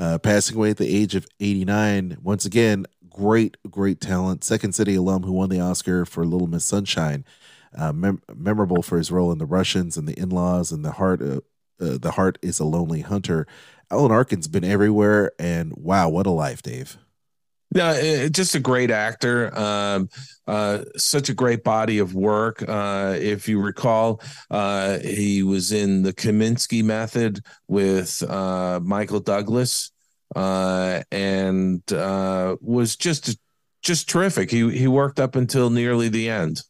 uh, passing away at the age of 89. Once again, great, great talent. Second City alum who won the Oscar for Little Miss Sunshine. Uh, mem- memorable for his role in The Russians and The In-Laws and The Heart. Uh, uh, the Heart is a Lonely Hunter. Alan Arkin's been everywhere, and wow, what a life, Dave. No, it, just a great actor. Um, uh, such a great body of work. Uh, if you recall, uh, he was in the Kominsky Method with uh, Michael Douglas, uh, and uh, was just just terrific. He he worked up until nearly the end.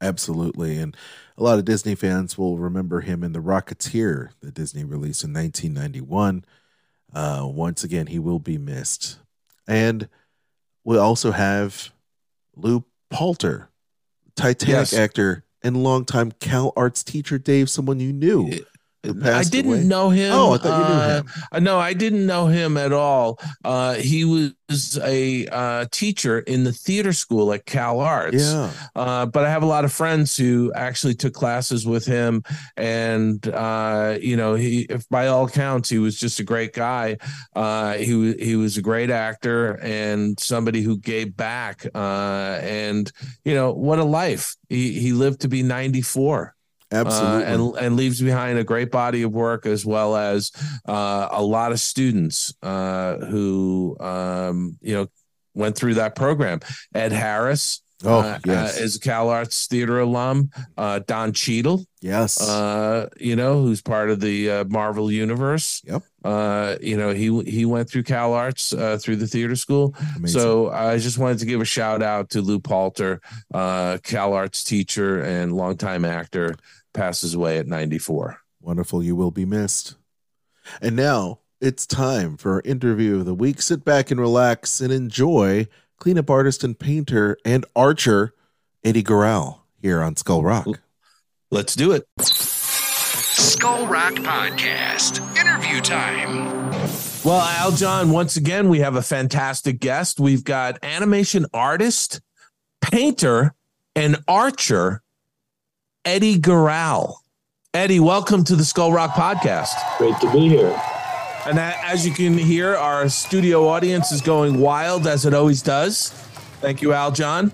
Absolutely. And a lot of Disney fans will remember him in The Rocketeer that Disney released in 1991. Uh, once again, he will be missed. And we also have Lew Palter, Titanic Yes. actor and longtime Cal Arts teacher, Dave, someone you knew. I didn't away. know him. Oh, I thought you knew uh, him. uh, No, I didn't know him at all. Uh, he was a uh, teacher in the theater school at Cal Arts. Yeah. Uh, but I have a lot of friends who actually took classes with him, and uh, you know, he, if by all accounts, he was just a great guy. Uh, he he was a great actor and somebody who gave back. Uh, and you know, what a life! He he lived to be ninety four Absolutely. uh, and and leaves behind a great body of work as well as uh, a lot of students uh, who um, you know went through that program. Ed Harris. Oh, uh, yes. uh, is a Cal Arts Theater alum. Uh, Don Cheadle, yes. uh, you know, who's part of the uh, Marvel universe. Yep. Uh, you know, he he went through Cal Arts uh, through the theater school. Amazing. So I just wanted to give a shout out to Lew Palter, uh, Cal Arts teacher and longtime actor, passes away at 94. Wonderful. You will be missed. And now it's time for our interview of the week. Sit back and relax and enjoy cleanup artist and painter and archer Eddie Goral here on Skull Rock. Let's do it. Skull Rock Podcast. Interview time. Well, Aljon, once again, we have a fantastic guest. We've got animation artist, painter, and archer, Eddie Goral. Eddie, welcome to the Skull Rock Podcast. Great to be here. And as you can hear, our studio audience is going wild as it always does. Thank you, Aljon.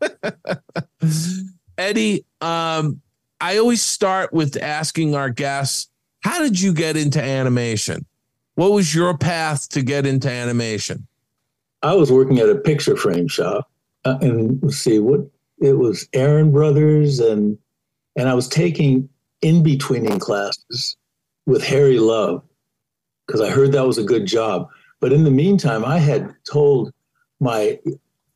*laughs* Eddie, um, I always start with asking our guests, how did you get into animation? What was your path to get into animation? I was working at a picture frame shop, uh, and let's see what it was, Aaron Brothers, and and I was taking in betweening classes with Harry Love because I heard that was a good job. But in the meantime, I had told my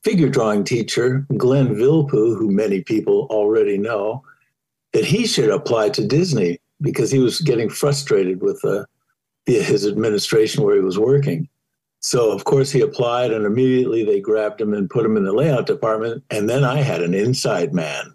figure drawing teacher, Glenn Vilppu, who many people already know, that he should apply to Disney because he was getting frustrated with uh, the, his administration where he was working. So of course he applied, and immediately they grabbed him and put him in the layout department. And then I had an inside man.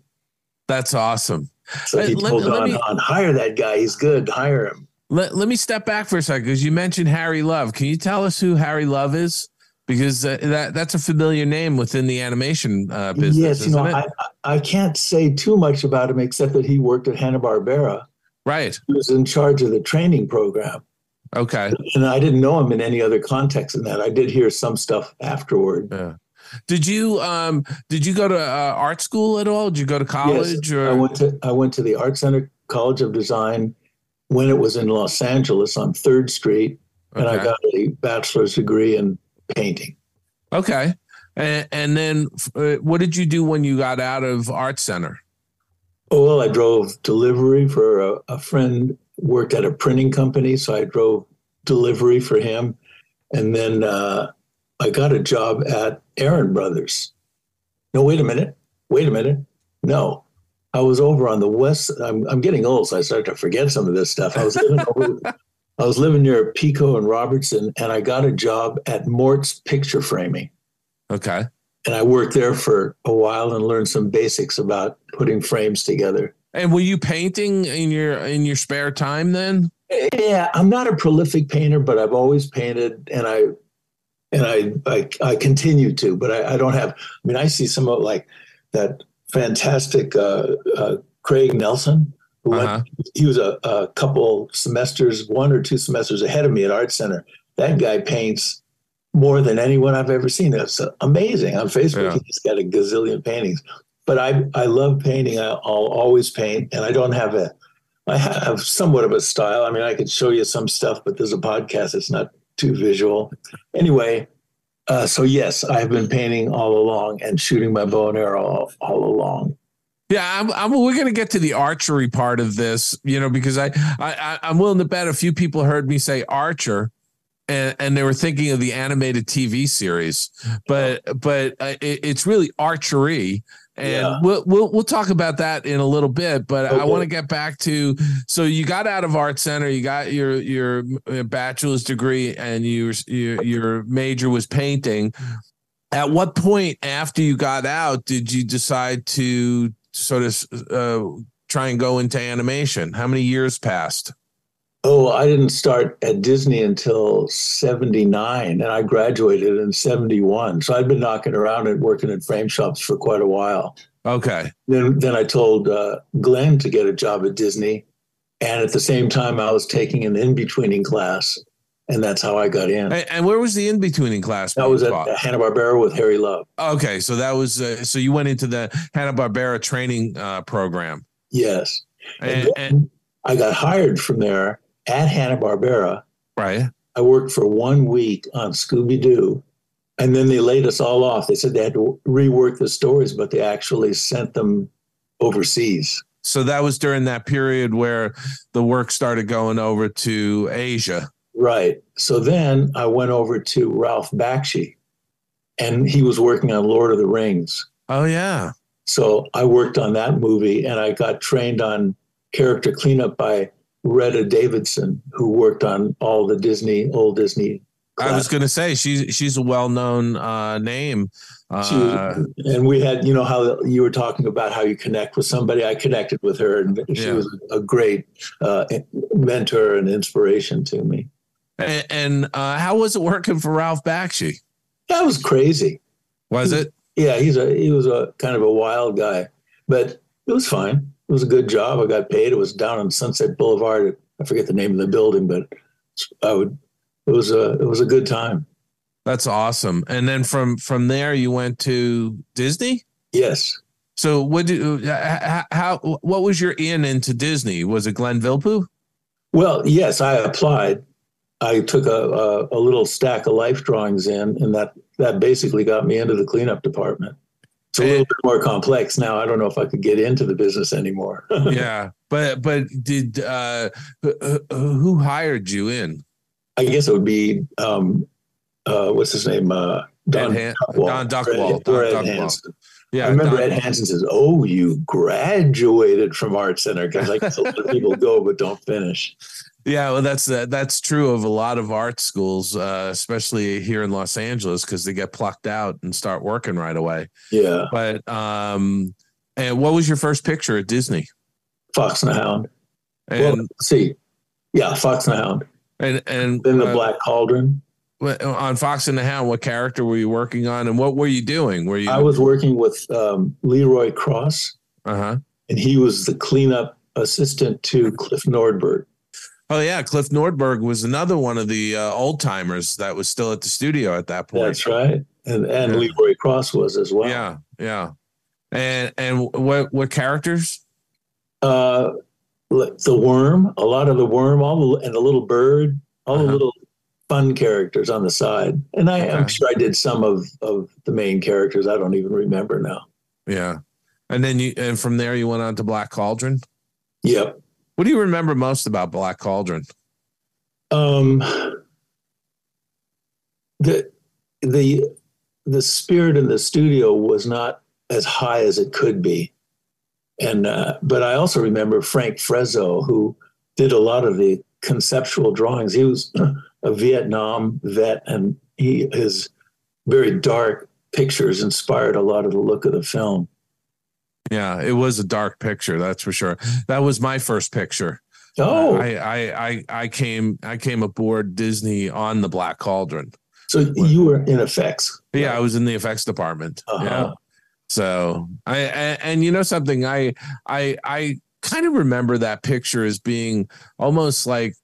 That's awesome. So he Uh, let- told let Don me- Hahn, hire that guy. He's good. Hire him. Let, let me step back for a second because you mentioned Harry Love. Can you tell us who Harry Love is? Because uh, that that's a familiar name within the animation uh, business, yes, you know? I, I can't say too much about him except that he worked at Hanna Barbera. right. He was in charge of the training program, Okay. and I didn't know him in any other context than that. I did hear some stuff afterward. Yeah. Did you um did you go to uh, art school at all? Did you go to college Yes, or I went to I went to the Art Center College of Design when it was in Los Angeles on Third Street, and I got a bachelor's degree in painting. Okay. And, and then uh, what did you do when you got out of art center? Oh well, I drove delivery for a, a friend worked at a printing company, so I drove delivery for him, and then uh, I got a job at Aaron Brothers. No, wait a minute, wait a minute, no, I was over on the west. I'm, I'm getting old, so I start to forget some of this stuff. I was living *laughs* over, I was living near Pico and Robertson, and I got a job at Mort's Picture Framing, Okay. and I worked there for a while and learned some basics about putting frames together. And were you painting in your in your spare time then? Yeah, I'm not a prolific painter, but I've always painted, and I and I I, I continue to, but I, I don't have. I mean, I see some of like that fantastic uh, uh, Craig Nelson, who Uh-huh. he was a, a couple semesters, one or two semesters ahead of me at Art Center. That guy paints more than anyone I've ever seen. That's amazing. On Facebook, Yeah. he's got a gazillion paintings. But I I love painting. I, I'll always paint, and I don't have a I have somewhat of a style. I mean, I could show you some stuff, but there's a podcast. It's not too visual. Anyway, uh, so yes, I've been painting all along and shooting my bow and arrow all, all along. Yeah, I'm, I'm, we're going to get to the archery part of this, you know, because I, I, I- I'm willing to bet a few people heard me say archer, and, and they were thinking of the animated TV series, but but uh, it, it's really archery, and Yeah. we'll, we'll we'll talk about that in a little bit. But I want to get back to so you got out of art center, you got your your uh, bachelor's degree, and your your, your major was painting. At what point after you got out did you decide to sort of uh, try and go into animation? How many years passed? Oh, I didn't start at Disney until 79 and I graduated in 71. So I'd been knocking around and working in frame shops for quite a while. Okay. Then, then I told uh, Glenn to get a job at Disney. And at the same time, I was taking an in betweening class. And that's how I got in. And, and where was the in betweening class? That was at taught? Hanna Barbera with Harry Love. Okay, so that was uh, so you went into the Hanna Barbera training uh, program, Yes. and, And and I got hired from there at Hanna Barbera. right, I worked for one week on Scooby Doo, and then they laid us all off. They said they had to rework the stories, but they actually sent them overseas. so that was during that period where the work started going over to Asia. Right. So then I went over to Ralph Bakshi, and he was working on Lord of the Rings. Oh yeah, So I worked on that movie, and I got trained on character cleanup by Retta Davidson, who worked on all the Disney, old Disney. I was going to say she's she's a well known uh, name. She Uh, was, and we had, you know, how you were talking about how you connect with somebody. I connected with her, and she Yeah. was a great uh, mentor and inspiration to me. and and uh, how was it working for Ralph Bakshi? That was crazy. Was it? Yeah, he's a he was a kind of a wild guy, but it was fine. It was a good job. I got paid. It was down on Sunset Boulevard. I forget the name of the building, but I would. It was a it was a good time. That's awesome. And then from from there, you went to Disney. Yes. So what do uh, how, how what was your in into Disney? Was it Glenn Vilppu? Well, yes, I applied. I took a, a, a little stack of life drawings in, and that that basically got me into the cleanup department. It's a little bit more complex now. I don't know if I could get into the business anymore. *laughs* yeah, but but did uh, who- hired you in? I guess it would be um, uh, what's his name? Uh, Don, Ed Han- Duckwall. Don Duckwall, Don or Ed Duckwall. Hansen. Yeah, I remember Don- Ed Hansen says, "Oh, you graduated from Art Center," because like a lot of people go but don't finish. Yeah, well, that's uh, that's true of a lot of art schools, uh, especially here in Los Angeles, because they get plucked out and start working right away. Yeah, But um, and what was your first picture at Disney? Fox and the Hound. well, And let's see, yeah, Fox and the Hound. and and Then the uh, Black Cauldron. on Fox and the Hound, what character were you working on, and what were you doing? Were you? I was working with um, Leroy Cross, Uh huh. and he was the cleanup assistant to Cliff Nordberg. Oh yeah, Cliff Nordberg was another one of the uh, old timers that was still at the studio at that point. That's right, and and Yeah. Leroy Cross was as well. Yeah, yeah. And and what what characters? uh, the worm, a lot of the worm, all the and the little bird, all the Uh-huh. little fun characters on the side. And I, I'm Okay. sure I did some of of the main characters. I don't even remember now. Yeah. And then you and from there you went on to Black Cauldron. Yep. What do you remember most about Black Cauldron? Um, the the the spirit in the studio was not as high as it could be. And uh, but I also remember Frank Frezzo, who did a lot of the conceptual drawings. He was *clears throat* a Vietnam vet, and he his very dark pictures inspired a lot of the look of the film. Yeah, it was a dark picture, that's for sure. That was my first picture. Oh, I, I I I came I came aboard Disney on the Black Cauldron. so you were in effects. Yeah, I was in the effects department. Uh-huh. Yeah. So I, I and you know something I I I kind of remember that picture as being almost like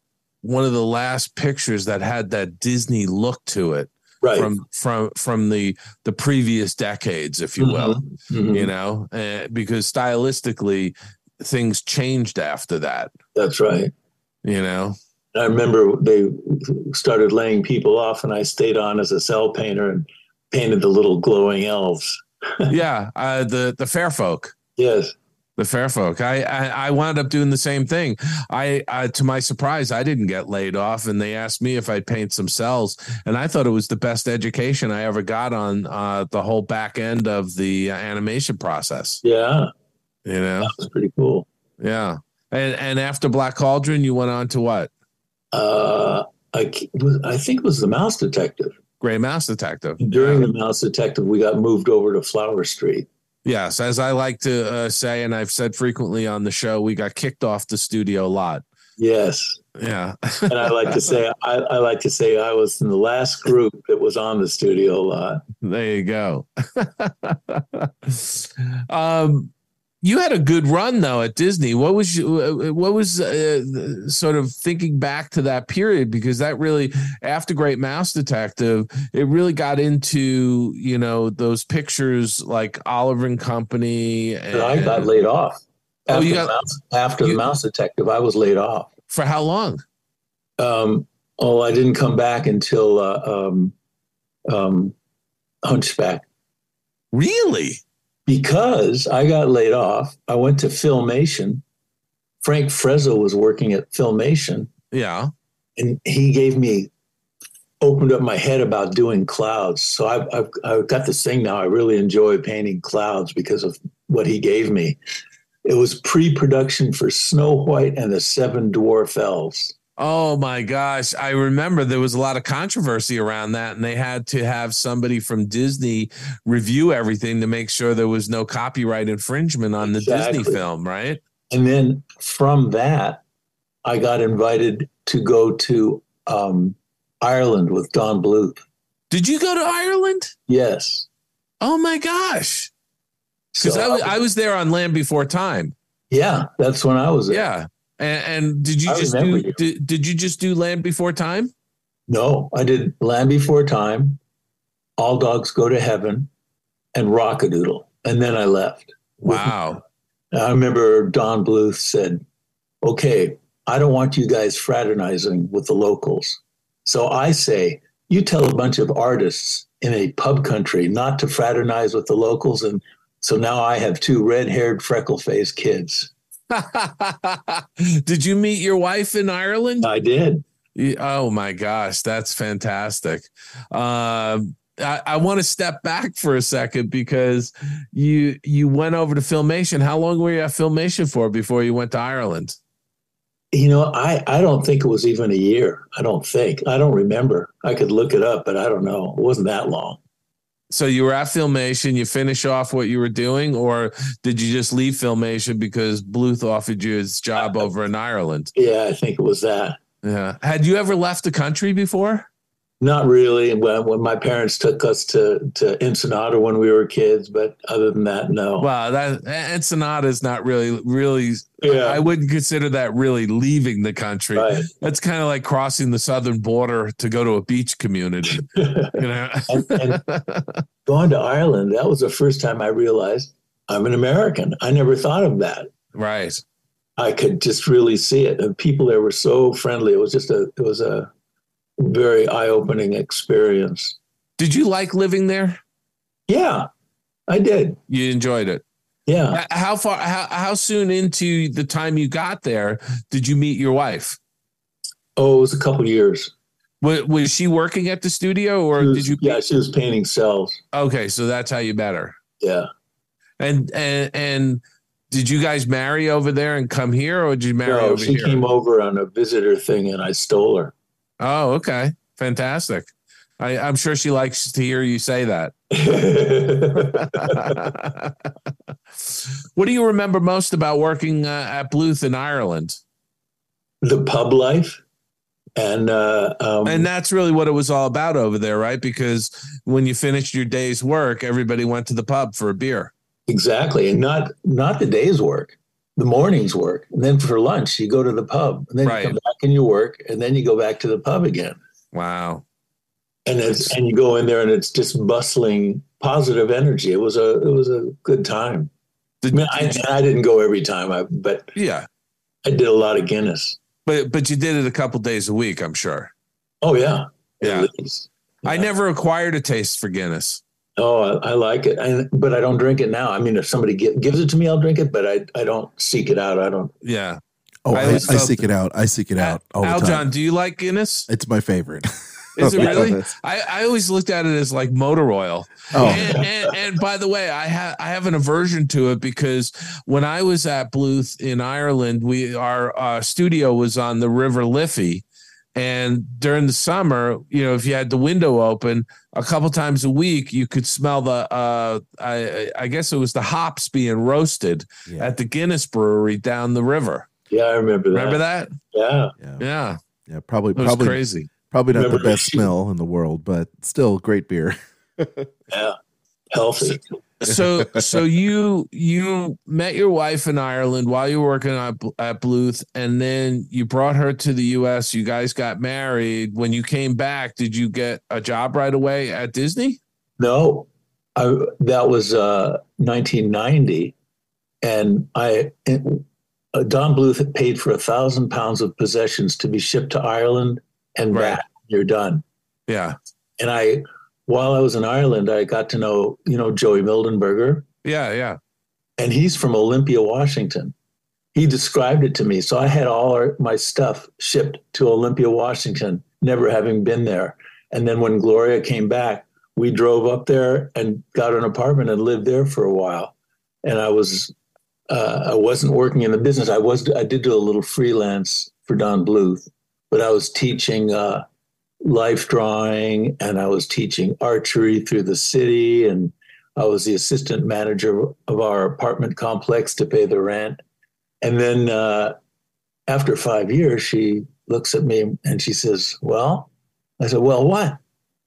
one of the last pictures that had that Disney look to it Right. from from from the the previous decades, if you will. Mhm. You know, uh, because stylistically things changed after that. That's right. You know, I remember they started laying people off, and I stayed on as a cel painter and painted the little glowing elves. *laughs* yeah, uh, the the fair folk. Yes. The fair folk. I, I I wound up doing the same thing. I, I to my surprise, I didn't get laid off, and they asked me if I'd paint some cels, and I thought it was the best education I ever got on uh, the whole back end of the uh, animation process. Yeah. You know, That was pretty cool. yeah. And and after Black Cauldron, you went on to what? Uh, I, I think it was the Mouse Detective. Great Mouse Detective. During Yeah. the Mouse Detective, we got moved over to Flower Street. Yes, as I like to uh, say, and I've said frequently on the show, we got kicked off the studio lot. Yes. Yeah. And I like to say, I, I like to say I was in the last group that was on the studio lot. There you go. *laughs* um, you had a good run though at Disney. What was you, what was uh, sort of thinking back to that period because that really after Great Mouse Detective, it really got into you know those pictures like Oliver and Company. And, And I got laid off. Oh, After, you the got- mouse, after you- the Mouse Detective, I was laid off. for how long? Um, oh, I didn't come back until uh, um, um, Hunchback Really? Because I got laid off. I went to Filmation. Frank Frezzo was working at Filmation, Yeah. and he gave me opened up my head about doing clouds. So I've, I've I've got this thing now. I really enjoy painting clouds because of what he gave me. It was pre-production for Snow White and the Seven Dwarf Elves. Oh my gosh. I remember there was a lot of controversy around that, and they had to have somebody from Disney review everything to make sure there was no copyright infringement on the Disney film, right? And then from that, I got invited to go to um, Ireland with Don Bluth. Did you go to Ireland? Yes. Oh my gosh. Because So I, was, I was there on Land Before Time. yeah, that's when I was there. Yeah. And, and did you I just do you. did, did you just do Land Before Time? No, I did Land Before Time, All Dogs Go to Heaven, and Rock-a-Doodle. And then I left. Wow. *laughs* I remember Don Bluth said, okay, I don't want you guys fraternizing with the locals. So I say, you tell a bunch of artists in a pub country not to fraternize with the locals. And so now I have two red haired, freckle faced kids. *laughs* did you meet your wife in Ireland? I did. Oh my gosh, that's fantastic. Um, I, I want to step back for a second because you you went over to Filmation. How long were you at Filmation for before you went to Ireland? You know, I, I don't think it was even a year. I don't think. I don't remember. I could look it up, but I don't know. It wasn't that long. So you were at Filmation. You finish off what you were doing, or did you just leave Filmation because Bluth offered you his job over in Ireland? Yeah, I think it was that. Yeah. Had you ever left the country before? Not really. When, when my parents took us to, to Ensenada when we were kids, but other than that, no. Well, that Ensenada is not really, really. Yeah. I wouldn't consider that really leaving the country. right. That's kind of like crossing the southern border to go to a beach community. *laughs* You know. and, and *laughs* going to Ireland, that was the first time I realized I'm an American. I never thought of that. right. I could just really see it, and people there were so friendly. It was just a, it was a very eye-opening experience. Did you like living there? Yeah, I did. You enjoyed it. Yeah, How far? How how soon into the time you got there did you meet your wife? oh, it was a couple years. Was, was she working at the studio, or was- did you? Yeah, she was painting cels. Okay, so that's how you met her. Yeah. And and and did you guys marry over there and come here, or did you marry no, over she here? came over on a visitor thing, and I stole her. Oh, okay, fantastic. I, I'm sure she likes to hear you say that. *laughs* *laughs* what do you remember most about working uh, at Bluth in Ireland? the pub life, and uh, um, And that's really what it was all about over there, right? Because when you finished your day's work, everybody went to the pub for a beer. exactly, and not not the day's work, the morning's work, and then for lunch you go to the pub, and then Right. you come back and you work, and then you go back to the pub again, Wow. and it's and you go in there and it's just bustling, positive energy. It was a it was a good time. I Did, mean, I, did I didn't go every time, I, but yeah, I did a lot of Guinness. but but you did it a couple days a week, I'm sure. Oh yeah, Yeah. Least. I never acquired a taste for Guinness. Oh, I, I like it, I, but I don't drink it now. I mean, if somebody gi- gives it to me, I'll drink it, but I, I don't seek it out. I don't. Yeah. Oh, I I, I, seek it out. I seek it out all the Al time. John, do you like Guinness? It's my favorite. Is it *laughs* I'll really? I, I always looked at it as like motor oil. Oh, And, and, and by the way, I have I have an aversion to it because when I was at Bluth in Ireland, we our uh, studio was on the River Liffey, and during the summer, you know, if you had the window open, a couple times a week, you could smell the uh, I I guess it was the hops being roasted yeah, at the Guinness Brewery down the river. Yeah, I remember that. Remember that? Yeah. yeah, Yeah, yeah. Probably, it was probably, crazy. probably not the best smell in the world, but still great beer. *laughs* Yeah. Healthy. So so you you met your wife in Ireland while you were working at, at Bluth and then you brought her to the US you guys got married when you came back did you get a job right away at Disney No, I, that was uh, 1990, and I uh, Don Bluth paid for a thousand pounds of possessions to be shipped to Ireland, and Right. back. You're done. yeah And I, while I was in Ireland, I got to know you know Joey Mildenberger, yeah yeah and he's from Olympia, Washington. He described it to me, so I had all our, my stuff shipped to Olympia, Washington, never having been there. And then when Gloria came back, we drove up there and got an apartment and lived there for a while. And I was, uh, I wasn't working in the business. I was, I did do a little freelance for Don Bluth, but I was teaching uh, life drawing and I was teaching archery through the city and I was the assistant manager of our apartment complex to pay the rent. And then uh, after five years, she looks at me and she says, Well, I said, Well, what?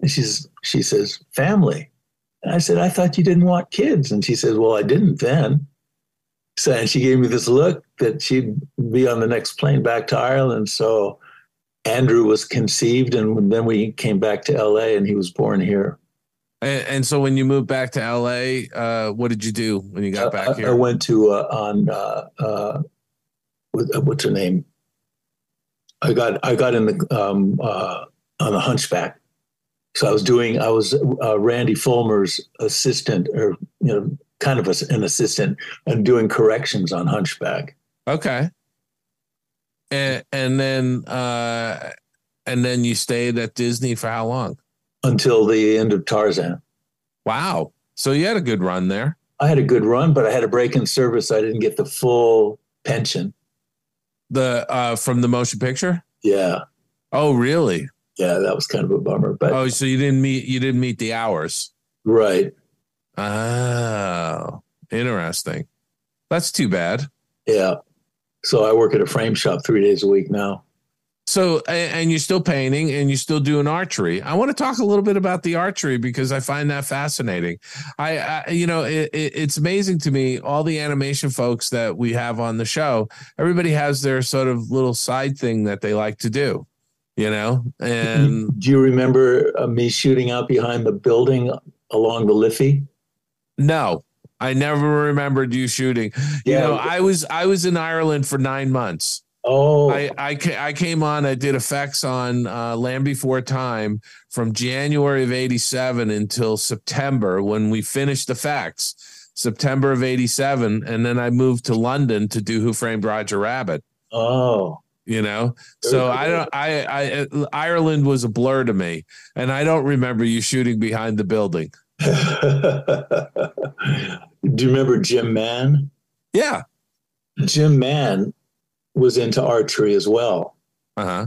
And she's, she says, Family. And I said, I thought you didn't want kids. And she says, Well, I didn't then. So, and she gave me this look that she'd be on the next plane back to Ireland. So Andrew was conceived, and then we came back to LA and he was born here. and, and so when you moved back to LA uh what did you do when you got I- back I, I went to uh, on uh, uh, uh, what's her name? I got I got in the um, uh, on the Hunchback. So I was doing I was uh, Randy Fullmer's assistant, or you know, kind of a, an assistant, and doing corrections on Hunchback. okay and and then uh and then you stayed at Disney for how long until the end of Tarzan. wow so you had a good run there I had a good run, but I had a break in service. I didn't get the full pension. the uh from the motion picture Yeah, oh really yeah, that was kind of a bummer. But oh so you didn't meet you didn't meet the hours right, oh interesting that's too bad yeah. So I work at a frame shop three days a week now. so and you're still painting and you're still doing archery i want to talk a little bit about the archery because i find that fascinating i, I you know it, it, it's amazing to me all the animation folks that we have on the show everybody has their sort of little side thing that they like to do you know and Do you remember uh, me shooting out behind the building along the Liffey? no i never remembered you shooting you Yeah. know i was i was in ireland for nine months Oh, I, I I came on. I did effects on uh, Land Before Time from January of '87 until September when we finished effects. September of '87, and then I moved to London to do Who Framed Roger Rabbit. oh, You know, so. I don't. I, I Ireland was a blur to me, and I don't remember you shooting behind the building. *laughs* Do you remember Jim Mann? Yeah, Jim Mann was into archery as well. Uh huh.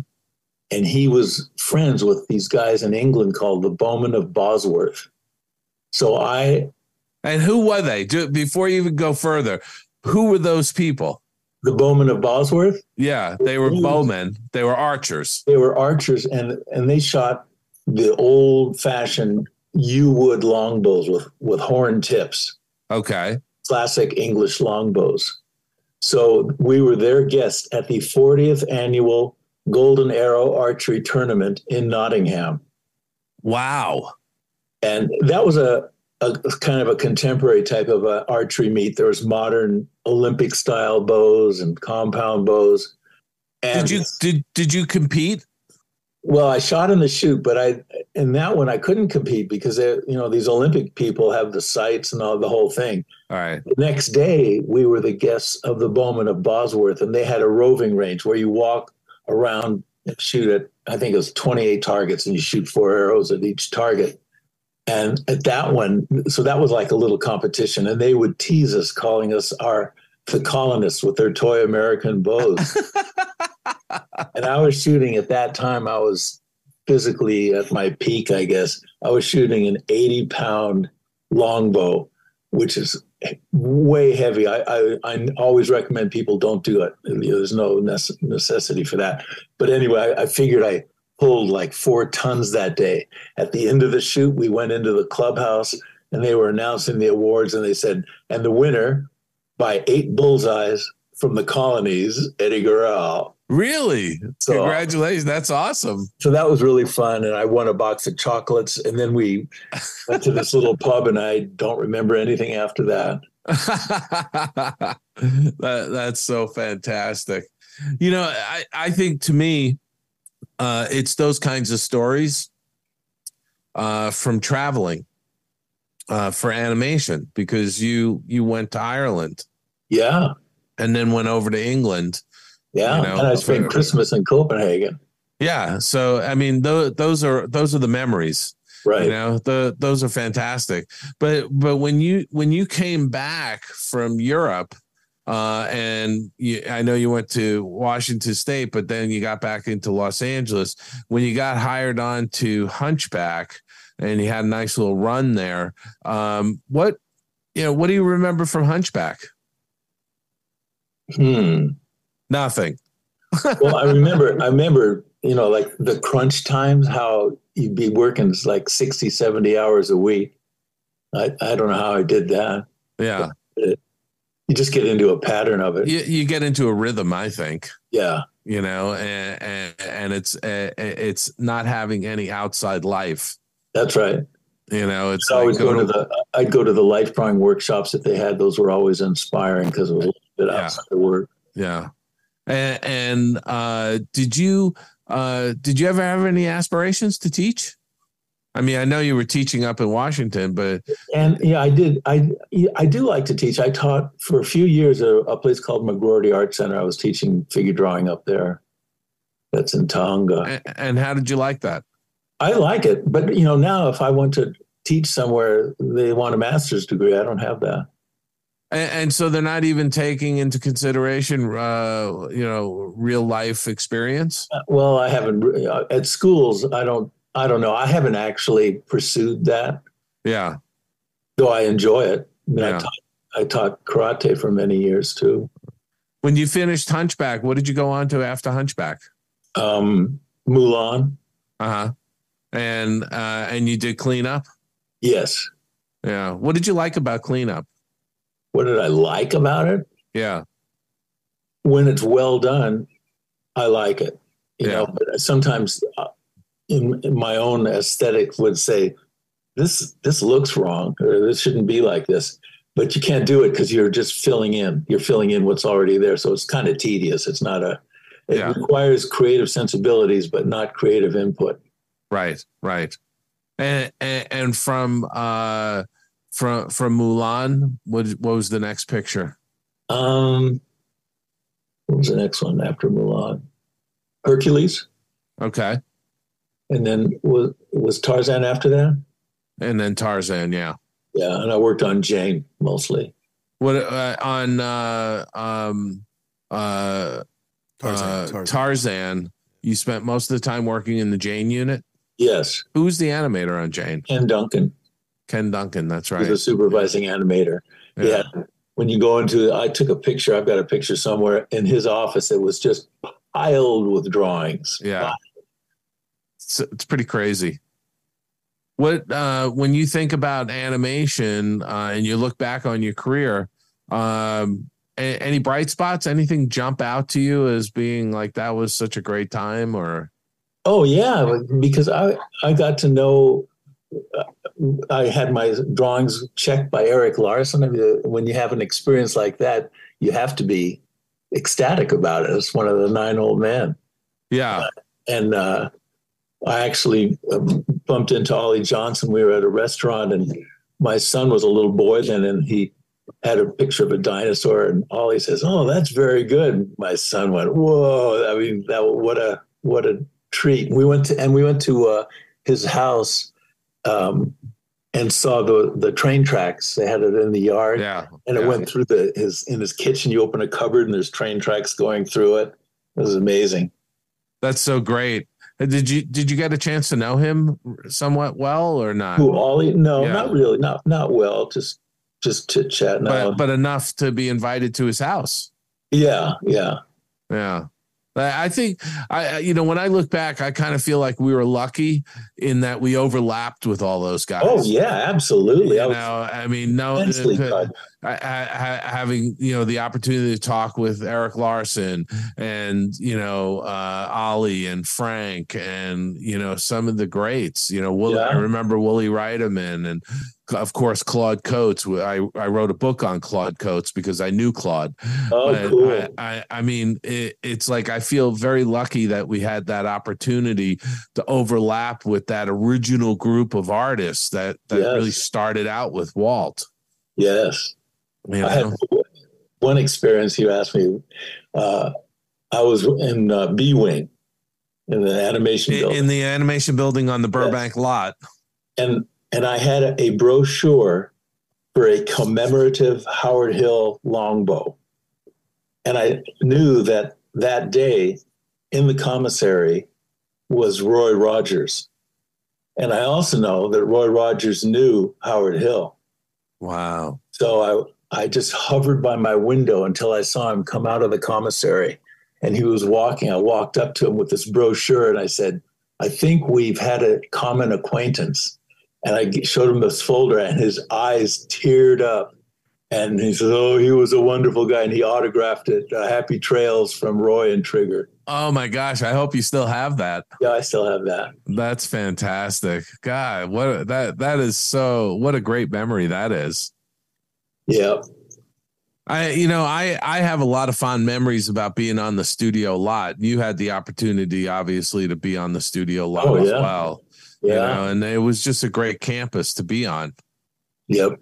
And he was friends with these guys in England called the Bowmen of Bosworth. So I, And who were they? Do, before you even go further, who were those people? the Bowmen of Bosworth, Yeah, they were bowmen. They were archers. they were archers and and they shot the old fashioned yew wood longbows with with horn tips. Okay. classic English longbows. So we were their guest at the 40th annual Golden Arrow Archery Tournament in Nottingham. Wow. And that was a, a kind of a contemporary type of a archery meet. There was modern Olympic style bows and compound bows. And Did you did did you compete? Well, I shot in the shoot, but I in that one I couldn't compete because they, you know these Olympic people have the sights and all the whole thing. All right. The next day, we were the guests of the Bowmen of Bosworth, and they had a roving range where you walk around and shoot at, I think it was 28 targets, and you shoot four arrows at each target. And at that one, so that was like a little competition, and they would tease us, calling us our the colonists with their toy American bows. *laughs* and I was shooting at that time, I was physically at my peak, I guess. I was shooting an 80 pound longbow, which is way heavy. I, I, I always recommend people don't do it. There's no necessity for that. But anyway, I, I figured I pulled like four tons that day. At the end of the shoot, we went into the clubhouse and they were announcing the awards and they said, and the winner by eight bullseyes from the colonies, Eddie Goral. Really? So- Congratulations. That's awesome. So that was really fun. And I won a box of chocolates. And then we went to this little pub and I don't remember anything after that. *laughs* that that's so fantastic. You know, I, I think to me, uh, it's those kinds of stories uh, from traveling uh, for animation because you you went to Ireland Yeah. and then went over to England. Yeah. You know, and I spent for- Christmas in Copenhagen. Yeah, so I mean, those those are those are the memories. Right. you know the those are fantastic but but when you when you came back from europe uh and you, i know you went to washington state but then you got back into los angeles when you got hired on to hunchback and you had a nice little run there um what you know what do you remember from hunchback Hmm. Nothing *laughs* Well, I remember, I remember, you know, like the crunch times, how you'd be working like 60, 70 hours a week. I, I don't know how I did that. yeah You just get into a pattern of it. you, you get into a rhythm i think Yeah. you know and and, and it's uh, it's not having any outside life That's right. you know it's I'd always like go to the, I'd go to the life drawing workshops that they had. Those were always inspiring because it was a little bit Yeah. outside of work. yeah and, and uh did you uh did you ever have any aspirations to teach i mean i know you were teaching up in washington but And yeah, I did. I I do like to teach. I taught for a few years at a place called McGroarty Art Center. I was teaching figure drawing up there. That's in Tujunga. and, and how did you like that I like it, but you know, now if I want to teach somewhere, they want a master's degree. I don't have that. And, and so they're not even taking into consideration uh you know real life experience Uh, Well, I haven't uh, at schools. I don't. I don't know. I haven't actually pursued that, yeah though I enjoy it. I, mean, Yeah. I, taught, I taught karate for many years too. when you finished hunchback what did you go on to after hunchback Um, Mulan, uh-huh and uh and you did cleanup yes. yeah what did you like about cleanup What did I like about it? yeah when it's well done, I like it. You Yeah. know, but sometimes uh, in, in my own aesthetic would say, this this looks wrong or this shouldn't be like this. But you can't do it because you're just filling in. You're filling in what's already there. So it's kind of tedious. It's not a it Yeah. requires creative sensibilities, but not creative input. Right, right. And and, and from uh from from Mulan, what what was the next picture? Um what was the next one after Mulan? Hercules. Okay. And then was was Tarzan after that? And then Tarzan, yeah. Yeah, and I worked on Jane mostly. What uh, on uh, um, uh, Tarzan, uh, Tarzan. Tarzan? You spent most of the time working in the Jane unit. Yes, Who's the animator on Jane? Ken Duncan Ken Duncan. That's right. the supervising animator. Yeah. When you go into, I took a picture. I've got a picture somewhere in his office. It was just piled with drawings. Yeah. It's, it's pretty crazy. What uh, when you think about animation uh, and you look back on your career, um, a- any bright spots? Anything jump out to you as being like that was such a great time? Or Oh yeah, because I I got to know. Uh, I had my drawings checked by Eric Larson. When you have an experience like that, you have to be ecstatic about it. It's one of the nine old men, yeah, and uh, I actually um, bumped into Ollie Johnston. We were at a restaurant, and my son was a little boy then, and he had a picture of a dinosaur, and Ollie says, "Oh, that's very good." My son went, "Whoa!" I mean, that what a what a treat. We went to and we went to uh, his house um, and saw the the train tracks. They had it in the yard, yeah, and it yeah. went through the his in his kitchen. You open a cupboard, and there's train tracks going through it. It was amazing. That's so great. Uh, Did you did you get a chance to know him somewhat well or not? Who Ollie? No, Yeah. not really. Not not well. Just just chit chat. No. But but enough to be invited to his house. yeah, yeah. Yeah. I I think I you know when I look back, I kind of feel like we were lucky in that we overlapped with all those guys. Oh yeah, absolutely. You I know, I mean, no, uh. I, I, having you know the opportunity to talk with Eric Larson and you know uh, Ollie and Frank and you know some of the greats. You know, Woolie, Yeah. I remember Woolie Reitherman and of course Claude Coats. I I wrote a book on Claude Coats because I knew Claude. Oh, But cool. I, I, I mean, it, it's like I feel very lucky that we had that opportunity to overlap with that original group of artists that that Yes. really started out with Walt. yes. Know? I had one experience. You asked me. Uh, I was in uh, B Wing in the animation in, building, in the animation building on the Burbank lot. and and I had a, a brochure for a commemorative Howard Hill longbow, and I knew that that day in the commissary was Roy Rogers, and I also know that Roy Rogers knew Howard Hill. Wow. So I I just hovered by my window until I saw him come out of the commissary and he was walking. I walked up to him with this brochure and I said, I think we've had a common acquaintance. And I showed him this folder and his eyes teared up. And he said, Oh, he was a wonderful guy. And he autographed it uh, Happy Trails from Roy and Trigger. Oh my gosh! I hope you still have that. Yeah, I still have that. That's fantastic. God, what that that is so. What a great memory that is. Yeah. I, you know, I I have a lot of fond memories about being on the studio lot. You had the opportunity, obviously, to be on the studio lot Oh, as yeah. well. Yeah. You know, and it was just a great campus to be on. Yep.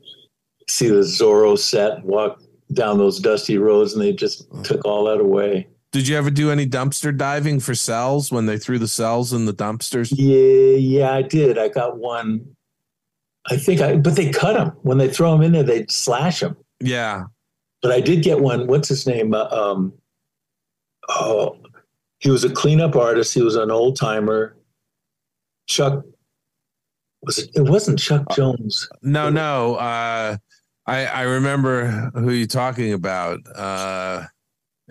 See the Zorro set, walk down those dusty roads, and they just took all that away. Did you ever do any dumpster diving for cels when they threw the cels in the dumpsters? Yeah, yeah, I did. I got one. I think I, but they cut them when they throw them in there. They slash them. Yeah. But I did get one. What's his name? Uh, um, oh, he was a cleanup artist. He was an old timer. Chuck was it? It wasn't Chuck Jones. No, no. Uh, I I remember who you're talking about. Uh,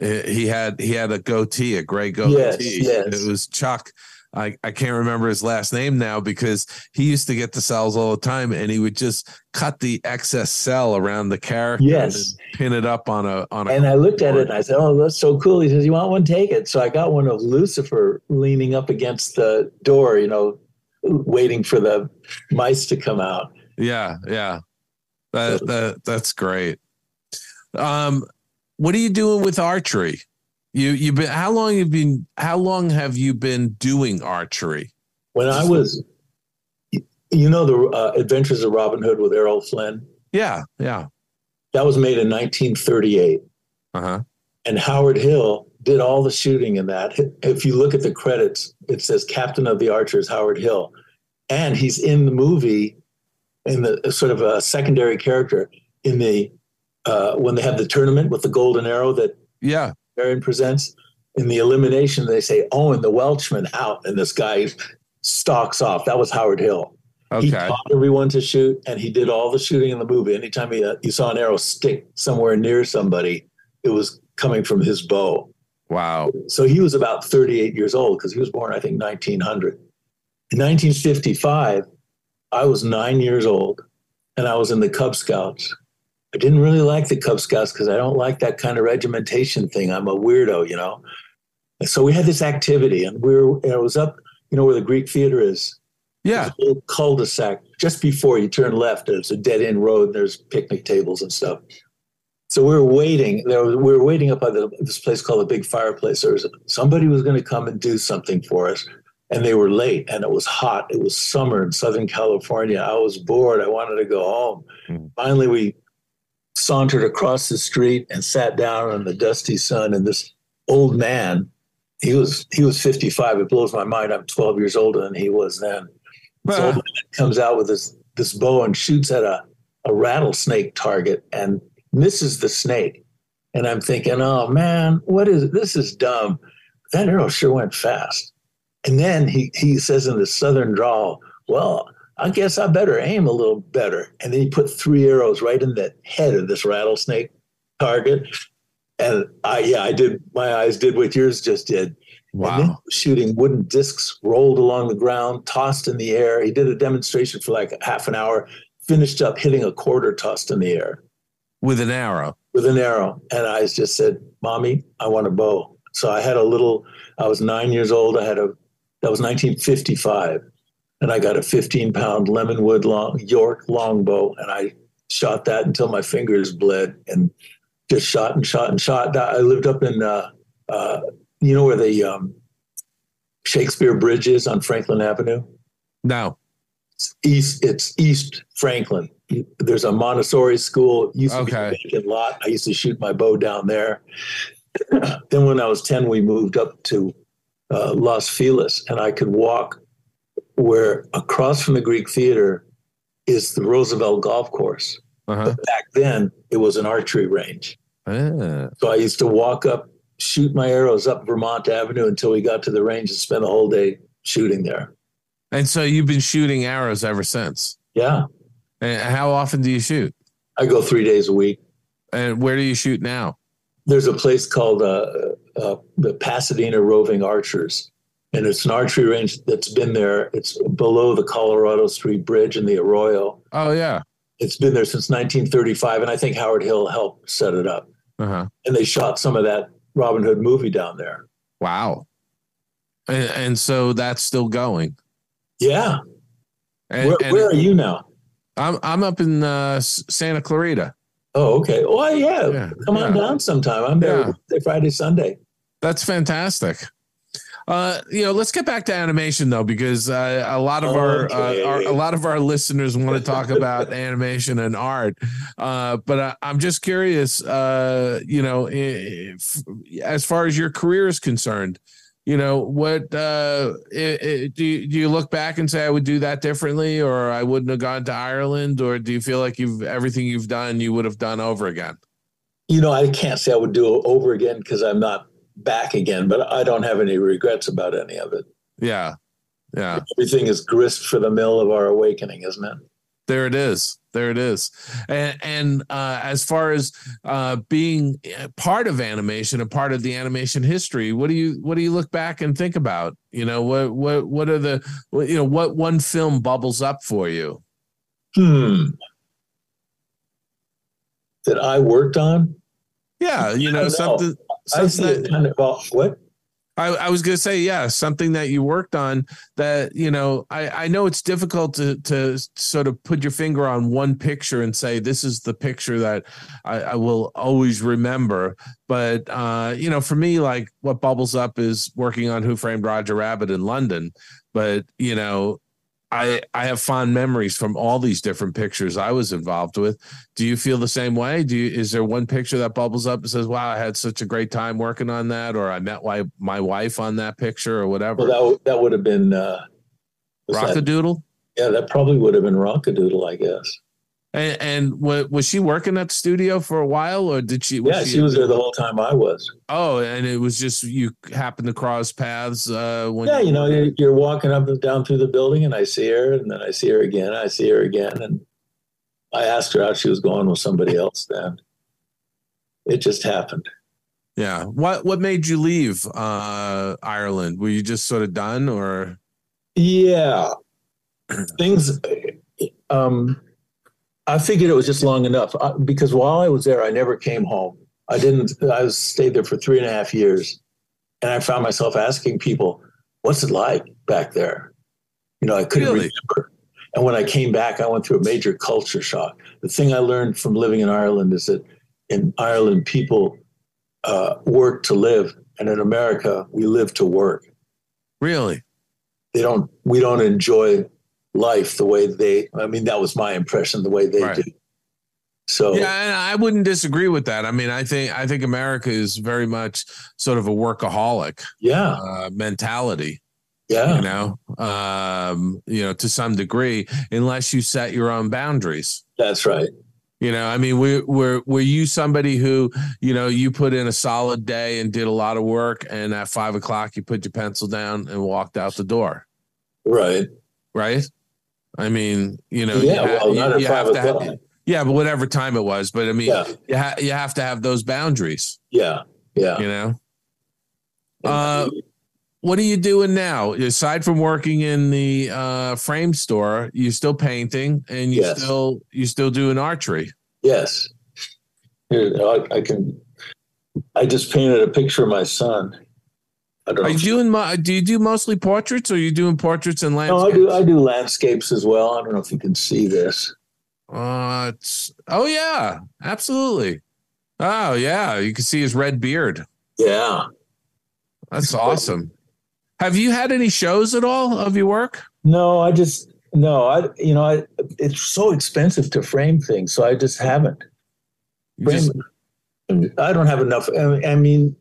he had he had a goatee, a gray goatee. Yes, yes. It was Chuck. I, I can't remember his last name now because he used to get the cels all the time and he would just cut the excess cel around the character Yes. and pin it up on a on a And I looked at it and I said, "Oh, that's so cool." He says, "You want one? Take it." So I got one of Lucifer leaning up against the door, you know, waiting for the mice to come out. Yeah, yeah. That that that's great. Um what are you doing with archery? You you've been how long you've been how long have you been doing archery? When I was, you know, the uh, Adventures of Robin Hood with Errol Flynn. Yeah, yeah. That was made in 1938, Uh-huh. and Howard Hill did all the shooting in that. If you look at the credits, it says Captain of the Archers Howard Hill, and he's in the movie in the sort of a secondary character in the uh, when they have the tournament with the golden arrow that Yeah. Marion presents. In the elimination, they say, Owen, the Welshman, out. And this guy stalks off. That was Howard Hill. He Okay. taught everyone to shoot, and he did all the shooting in the movie. Anytime he, uh, you saw an arrow stick somewhere near somebody, it was coming from his bow. Wow. So he was about 38 years old because he was born, I think, 1900. In 1955, I was nine years old and I was in the Cub Scouts. I didn't really like the Cub Scouts because I don't like that kind of regimentation thing. I'm a weirdo, you know. And so we had this activity, and we were. And it was up, you know, where the Greek Theater is. Yeah. A little cul-de-sac just before you turn left. There's a dead end road. And there's picnic tables and stuff. So we were waiting. There was, we were waiting up by the, this place called the Big Fireplace. There was somebody was going to come and do something for us, and they were late. And it was hot. It was summer in Southern California. I was bored. I wanted to go home. Mhm. Finally, we sauntered across the street and sat down in the dusty sun. And this old man, he was he was 55. It blows my mind. I'm 12 years older than he was then. This old man comes out with this this bow and shoots at a, a rattlesnake target and misses the snake. And I'm thinking, oh man, what is this is dumb. That arrow sure went fast. And then he he says in the southern drawl, well, I guess I better aim a little better. And then he put three arrows right in the head of this rattlesnake target. And I yeah, I did my eyes did what yours just did. And then Wow. shooting wooden discs rolled along the ground, tossed in the air. He did a demonstration for like half an hour, finished up hitting a quarter tossed in the air With an arrow. with an arrow. And I just said, Mommy, I want a bow. So I had a little, I was nine years old. I had a, that was 1955. And I got a 15 pound Lemonwood long, York longbow. And I shot that until my fingers bled and just shot and shot and shot. I lived up in, uh, uh, you know where the um, Shakespeare Bridge is on Franklin Avenue? No. It's east, it's East Franklin. There's a Montessori school. It used to Okay. be a vacant lot. I used to shoot my bow down there. *clears throat* then when I was 10, we moved up to uh, Los Feliz and I could walk where across from the Greek Theater is the Roosevelt Golf Course. Uh-huh. But back then it was an archery range. Ah. So I used to walk up, shoot my arrows up Vermont Avenue until we got to the range and spend the whole day shooting there. And so you've been shooting arrows ever since. Yeah. And how often do you shoot? I go three days a week. And where do you shoot now? there's a place called uh, uh, the Pasadena Roving Archers, and it's an archery range that's been there. It's below the Colorado Street Bridge in the Arroyo. Oh yeah. It's been there since 1935, and I think Howard Hill helped set it up. Uh-huh. And they shot some of that Robin Hood movie down there. Wow. And, and so that's still going. Yeah. And, where, and where are you now? I'm I'm up in uh, Santa Clarita. Oh, okay. Oh, yeah. Yeah, Come on yeah. down sometime. I'm there Yeah. Friday, Sunday. That's fantastic. Uh, you know, let's get back to animation though, because uh, a lot of our, uh, our a lot of our listeners want to talk *laughs* about animation and art. Uh, but I, I'm just curious, uh, you know, if, as far as your career is concerned, you know, what uh, i i do you, do you look back and say I would do that differently, or I wouldn't have gone to Ireland, or do you feel like you've everything you've done you would have done over again? You know, I can't say I would do it over again because I'm not back again, but I don't have any regrets about any of it. Yeah, yeah. Everything is grist for the mill of our awakening, isn't it? There it is. There it is. And, and uh, as far as uh, being part of animation, a part of the animation history, what do you what do you look back and think about? You know, what what what are the what, you know what one film bubbles up for you? Hmm. That I worked on? Yeah, you know know. something. I something see that- it kind of well, what? I, I was going to say, yeah, something that you worked on that, you know, I, I know it's difficult to, to sort of put your finger on one picture and say, this is the picture that I, I will always remember. But, uh, you know, for me, like what bubbles up is working on Who Framed Roger Rabbit in London. But, you know, I, I have fond memories from all these different pictures I was involved with. Do you feel the same way? Do you, is there one picture that bubbles up and says, "Wow, I had such a great time working on that," or "I met my my wife on that picture," or whatever? Well, that, that would have been, uh, was that- Rock-a-Doodle. yeah, that probably would have been Rock-a-Doodle, I guess. And, and wa- was she working at the studio for a while, or did she? yeah, she was there the whole time I was. Oh, and it was just you happened to cross paths. Uh, when Yeah, you know, you're, you're walking up and down through the building, and I see her, and then I see her again. I see her again, and I asked her out. She was going with somebody else. Then it just happened. Yeah. What What made you leave uh, Ireland? Were you just sort of done, or Yeah, *clears throat* things. Um, I figured it was just long enough uh, because while I was there, I never came home. I didn't. I stayed there for three and a half years, and I found myself asking people, "What's it like back there?" You know, I couldn't Really? remember. And when I came back, I went through a major culture shock. The thing I learned from living in Ireland is that in Ireland, people uh, work to live, and in America, we live to work really? they don't we don't enjoy life the way they i mean that was my impression the way they Right. do so Yeah, and I wouldn't disagree with that. I mean, I think I think America is very much sort of a workaholic yeah uh, mentality. yeah You know, um, you know, to some degree, unless you set your own boundaries. that's right You know, I mean, were were were you somebody who, you know, you put in a solid day and did a lot of work, and at five o'clock you put your pencil down and walked out the door, right right? I mean, you know, yeah you ha- well you- you have to have- yeah, but whatever time it was, but I mean, yeah you ha- you have to have those boundaries, yeah yeah you know. Uh, what are you doing now? Aside from working in the uh, frame store, you're still painting and you Yes. still you still doing archery. yes I, I can i just painted a picture of my son i don't Are you doing? mo- Do you do mostly portraits, or are you doing portraits and no, landscapes? I do. I do landscapes as well. I don't know if you can see this. Uh, oh yeah, absolutely. Oh yeah, you can see his red beard. Yeah. That's awesome. Have you had any shows at all of your work? No, I just no. I you know I it's so expensive to frame things, so I just haven't. You just- I don't have enough. I mean,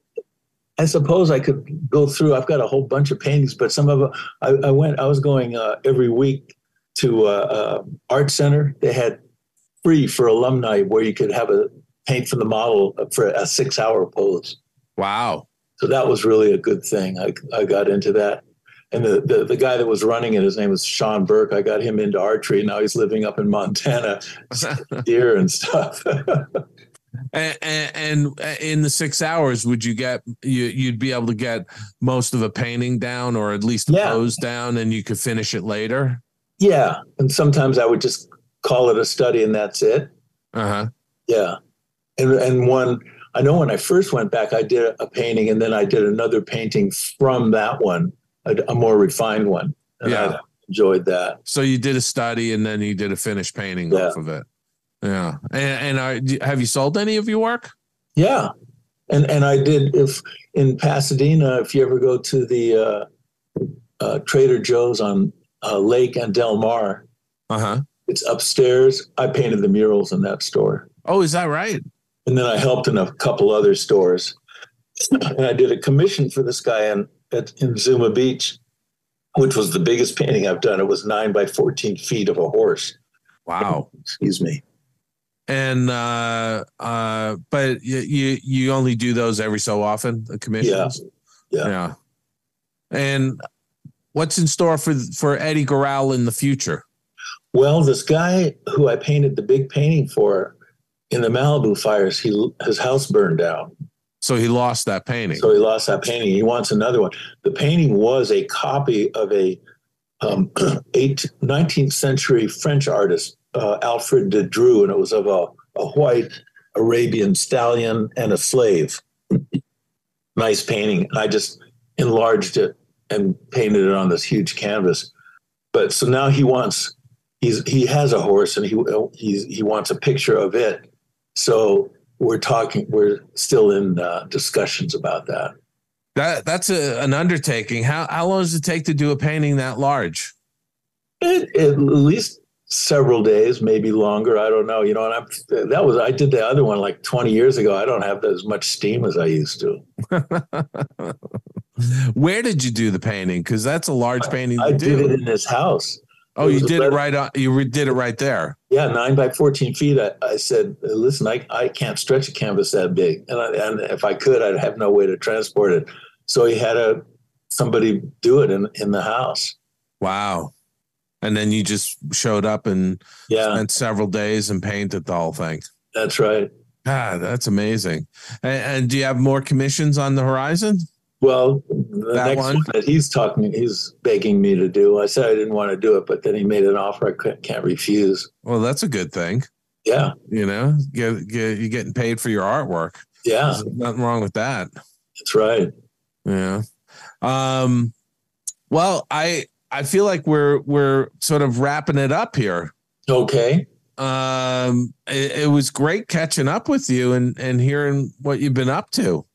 I suppose I could go through. I've got a whole bunch of paintings, but some of them, I, I went. I was going uh, every week to uh, uh, art center. They had free for alumni where you could have a paint from the model for a six-hour pose. wow. So that was really a good thing. I, I got into that. And the, the, the guy that was running it, his name was Sean Burke. I got him into archery. Now he's living up in Montana, *laughs* deer and stuff. *laughs* and, and, and in the six hours, would you get you? You'd be able to get most of a painting down, or at least a Yeah. pose down, and you could finish it later. yeah. And sometimes I would just call it a study and that's it. Uh huh. Yeah. And, and one, I know when I first went back, I did a painting and then I did another painting from that one, a, a more refined one. And Yeah. I enjoyed that. So you did a study, and then you did a finished painting Yeah. off of it. Yeah. And, and do- have you sold any of your work? Yeah, and and I did if in Pasadena, if you ever go to the uh, uh, Trader Joe's on uh, Lake and Del Mar, Uh huh. it's upstairs. I painted the murals in that store, Oh, is that right? and then I helped in a couple other stores, and I did a commission for this guy in at in Zuma Beach, which was the biggest painting I've done. It was nine by fourteen feet of a horse. Wow. Excuse me. And uh uh but you you, you only do those every so often, the commissions? Yeah. Yeah. And what's in store for for Eddie Goral in the future? Well, this guy who I painted the big painting for in the Malibu fires, he his house burned down. So he lost that painting. So he lost that painting. He wants another one. The painting was a copy of a um, *clears throat* eight, 19th century French artist, uh, Alfred de Dreux, and it was of a, a white Arabian stallion and a slave. nice painting. And I just enlarged it and painted it on this huge canvas. But so now he wants, he's, he has a horse and he, he's, he wants a picture of it. So we're talking, we're still in uh, discussions about that. that that's a, an undertaking. How how long does it take to do a painting that large? It, it, at least several days, maybe longer. I don't know. You know, and I'm, that was I did the other one like 20 years ago. I don't have as much steam as I used to. *laughs* Where did you do the painting? Because that's a large painting I do. did it in this house. oh, you did it right on. You did it right there. Yeah, nine by 14 feet. I, I said, listen, I, I can't stretch a canvas that big. And, I, and if I could, I'd have no way to transport it. So he had a somebody do it in, in the house. Wow. And then you just showed up and Yeah, spent several days and painted the whole thing. that's right. Ah, that's amazing. And, and do you have more commissions on the horizon? Well, the That next one? one? that he's talking, he's begging me to do. I said I didn't want to do it, but then he made an offer I can't, can't refuse. Well, that's a good thing. Yeah, You know, get, get, you're getting paid for your artwork. yeah, There's nothing wrong with that. that's right. Yeah. Um, well, I I feel like we're we're sort of wrapping it up here. Okay. Um, it, it was great catching up with you and and hearing what you've been up to.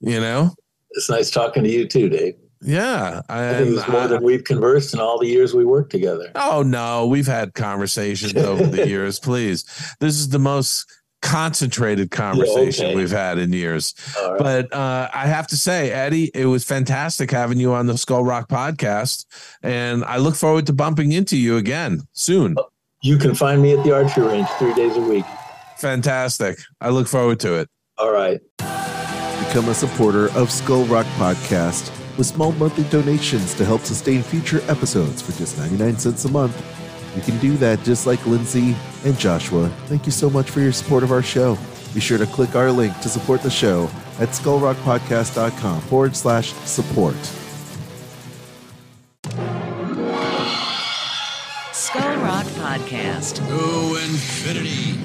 You know, It's nice talking to you too, Dave. yeah. I think it's more I- than we've conversed in all the years we worked together. oh no, we've had conversations over the *laughs* years. Please, this is the most concentrated conversation okay. we've had in years. All right. But uh, I have to say, Eddie, it was fantastic having you on the Skull Rock podcast, and I look forward to bumping into you again soon. you can find me at the archery range three days a week. Fantastic! I look forward to it. All right. Become a supporter of Skull Rock Podcast with small monthly donations to help sustain future episodes for just 99 cents a month. You can do that just like Lindsay and Joshua. Thank you so much for your support of our show. Be sure to click our link to support the show at skullrockpodcast.com forward slash support. Skull Rock Podcast, To infinity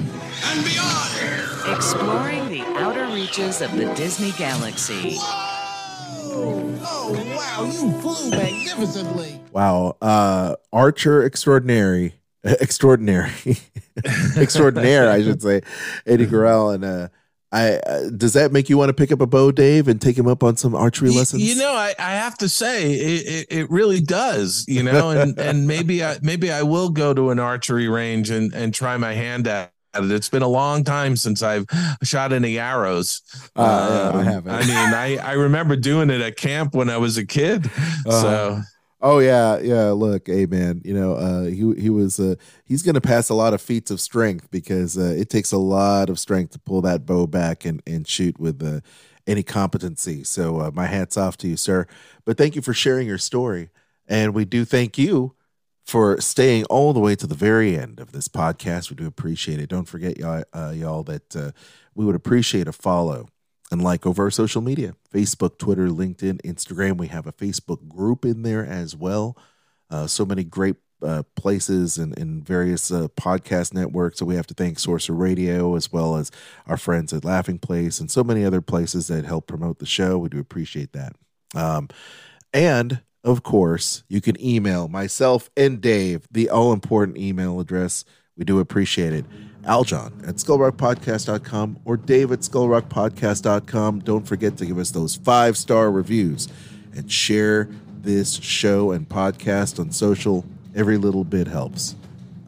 and beyond. exploring the outer reaches of the Disney galaxy. Oh, wow, you flew magnificently. Wow. Uh, Archer extraordinary, *laughs* extraordinary, *laughs* extraordinaire, I should say, Eddie Goral. And uh, I uh, does that make you want to pick up a bow, Dave, and take him up on some archery lessons? You know, I, I have to say, it, it, it really does. You know, and *laughs* and maybe I maybe I will go to an archery range and and try my hand at. it. It's been a long time since I've shot any arrows. Uh, I Um, haven't. I I, remember doing it at camp when I was a kid. Uh-huh. So Oh yeah, yeah. Look, hey man, you know, uh, he he was uh, he's going to pass a lot of feats of strength because uh, it takes a lot of strength to pull that bow back and and shoot with uh, any competency. So uh, my hats off to you, sir. But thank you for sharing your story, and we do thank you for staying all the way to the very end of this podcast. We do appreciate it. Don't forget, y'all, uh, y'all that uh, we would appreciate a follow and like over our social media Facebook, Twitter, LinkedIn, Instagram. We have a Facebook group in there as well. Uh, so many great uh, places and, and various uh, podcast networks. So we have to thank Sorcerer Radio as well as our friends at Laughing Place and so many other places that help promote the show. We do appreciate that. Um, and of course, you can email myself and Dave, the all important email address. We do appreciate it. Aljon at skullrockpodcast.com or Dave at skullrockpodcast.com. Don't forget to give us those five star reviews and share this show and podcast on social. Every little bit helps.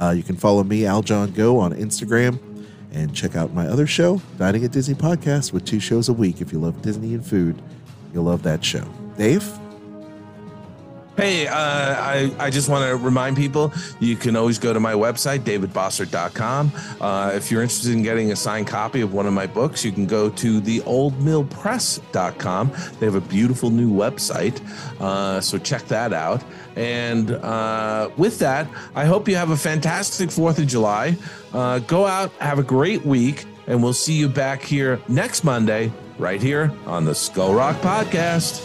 Uh, you can follow me, Aljon Go, on Instagram and check out my other show, Dining at Disney Podcast, with two shows a week. If you love Disney and food, you'll love that show. Dave? Hey, uh, I, I just want to remind people you can always go to my website, davidbossert.com. Uh, if you're interested in getting a signed copy of one of my books, you can go to theoldmillpress.com. They have a beautiful new website, uh, so check that out. And uh, with that, I hope you have a fantastic 4th of July. Uh, go out, have a great week, and we'll see you back here next Monday, right here on the Skull Rock Podcast.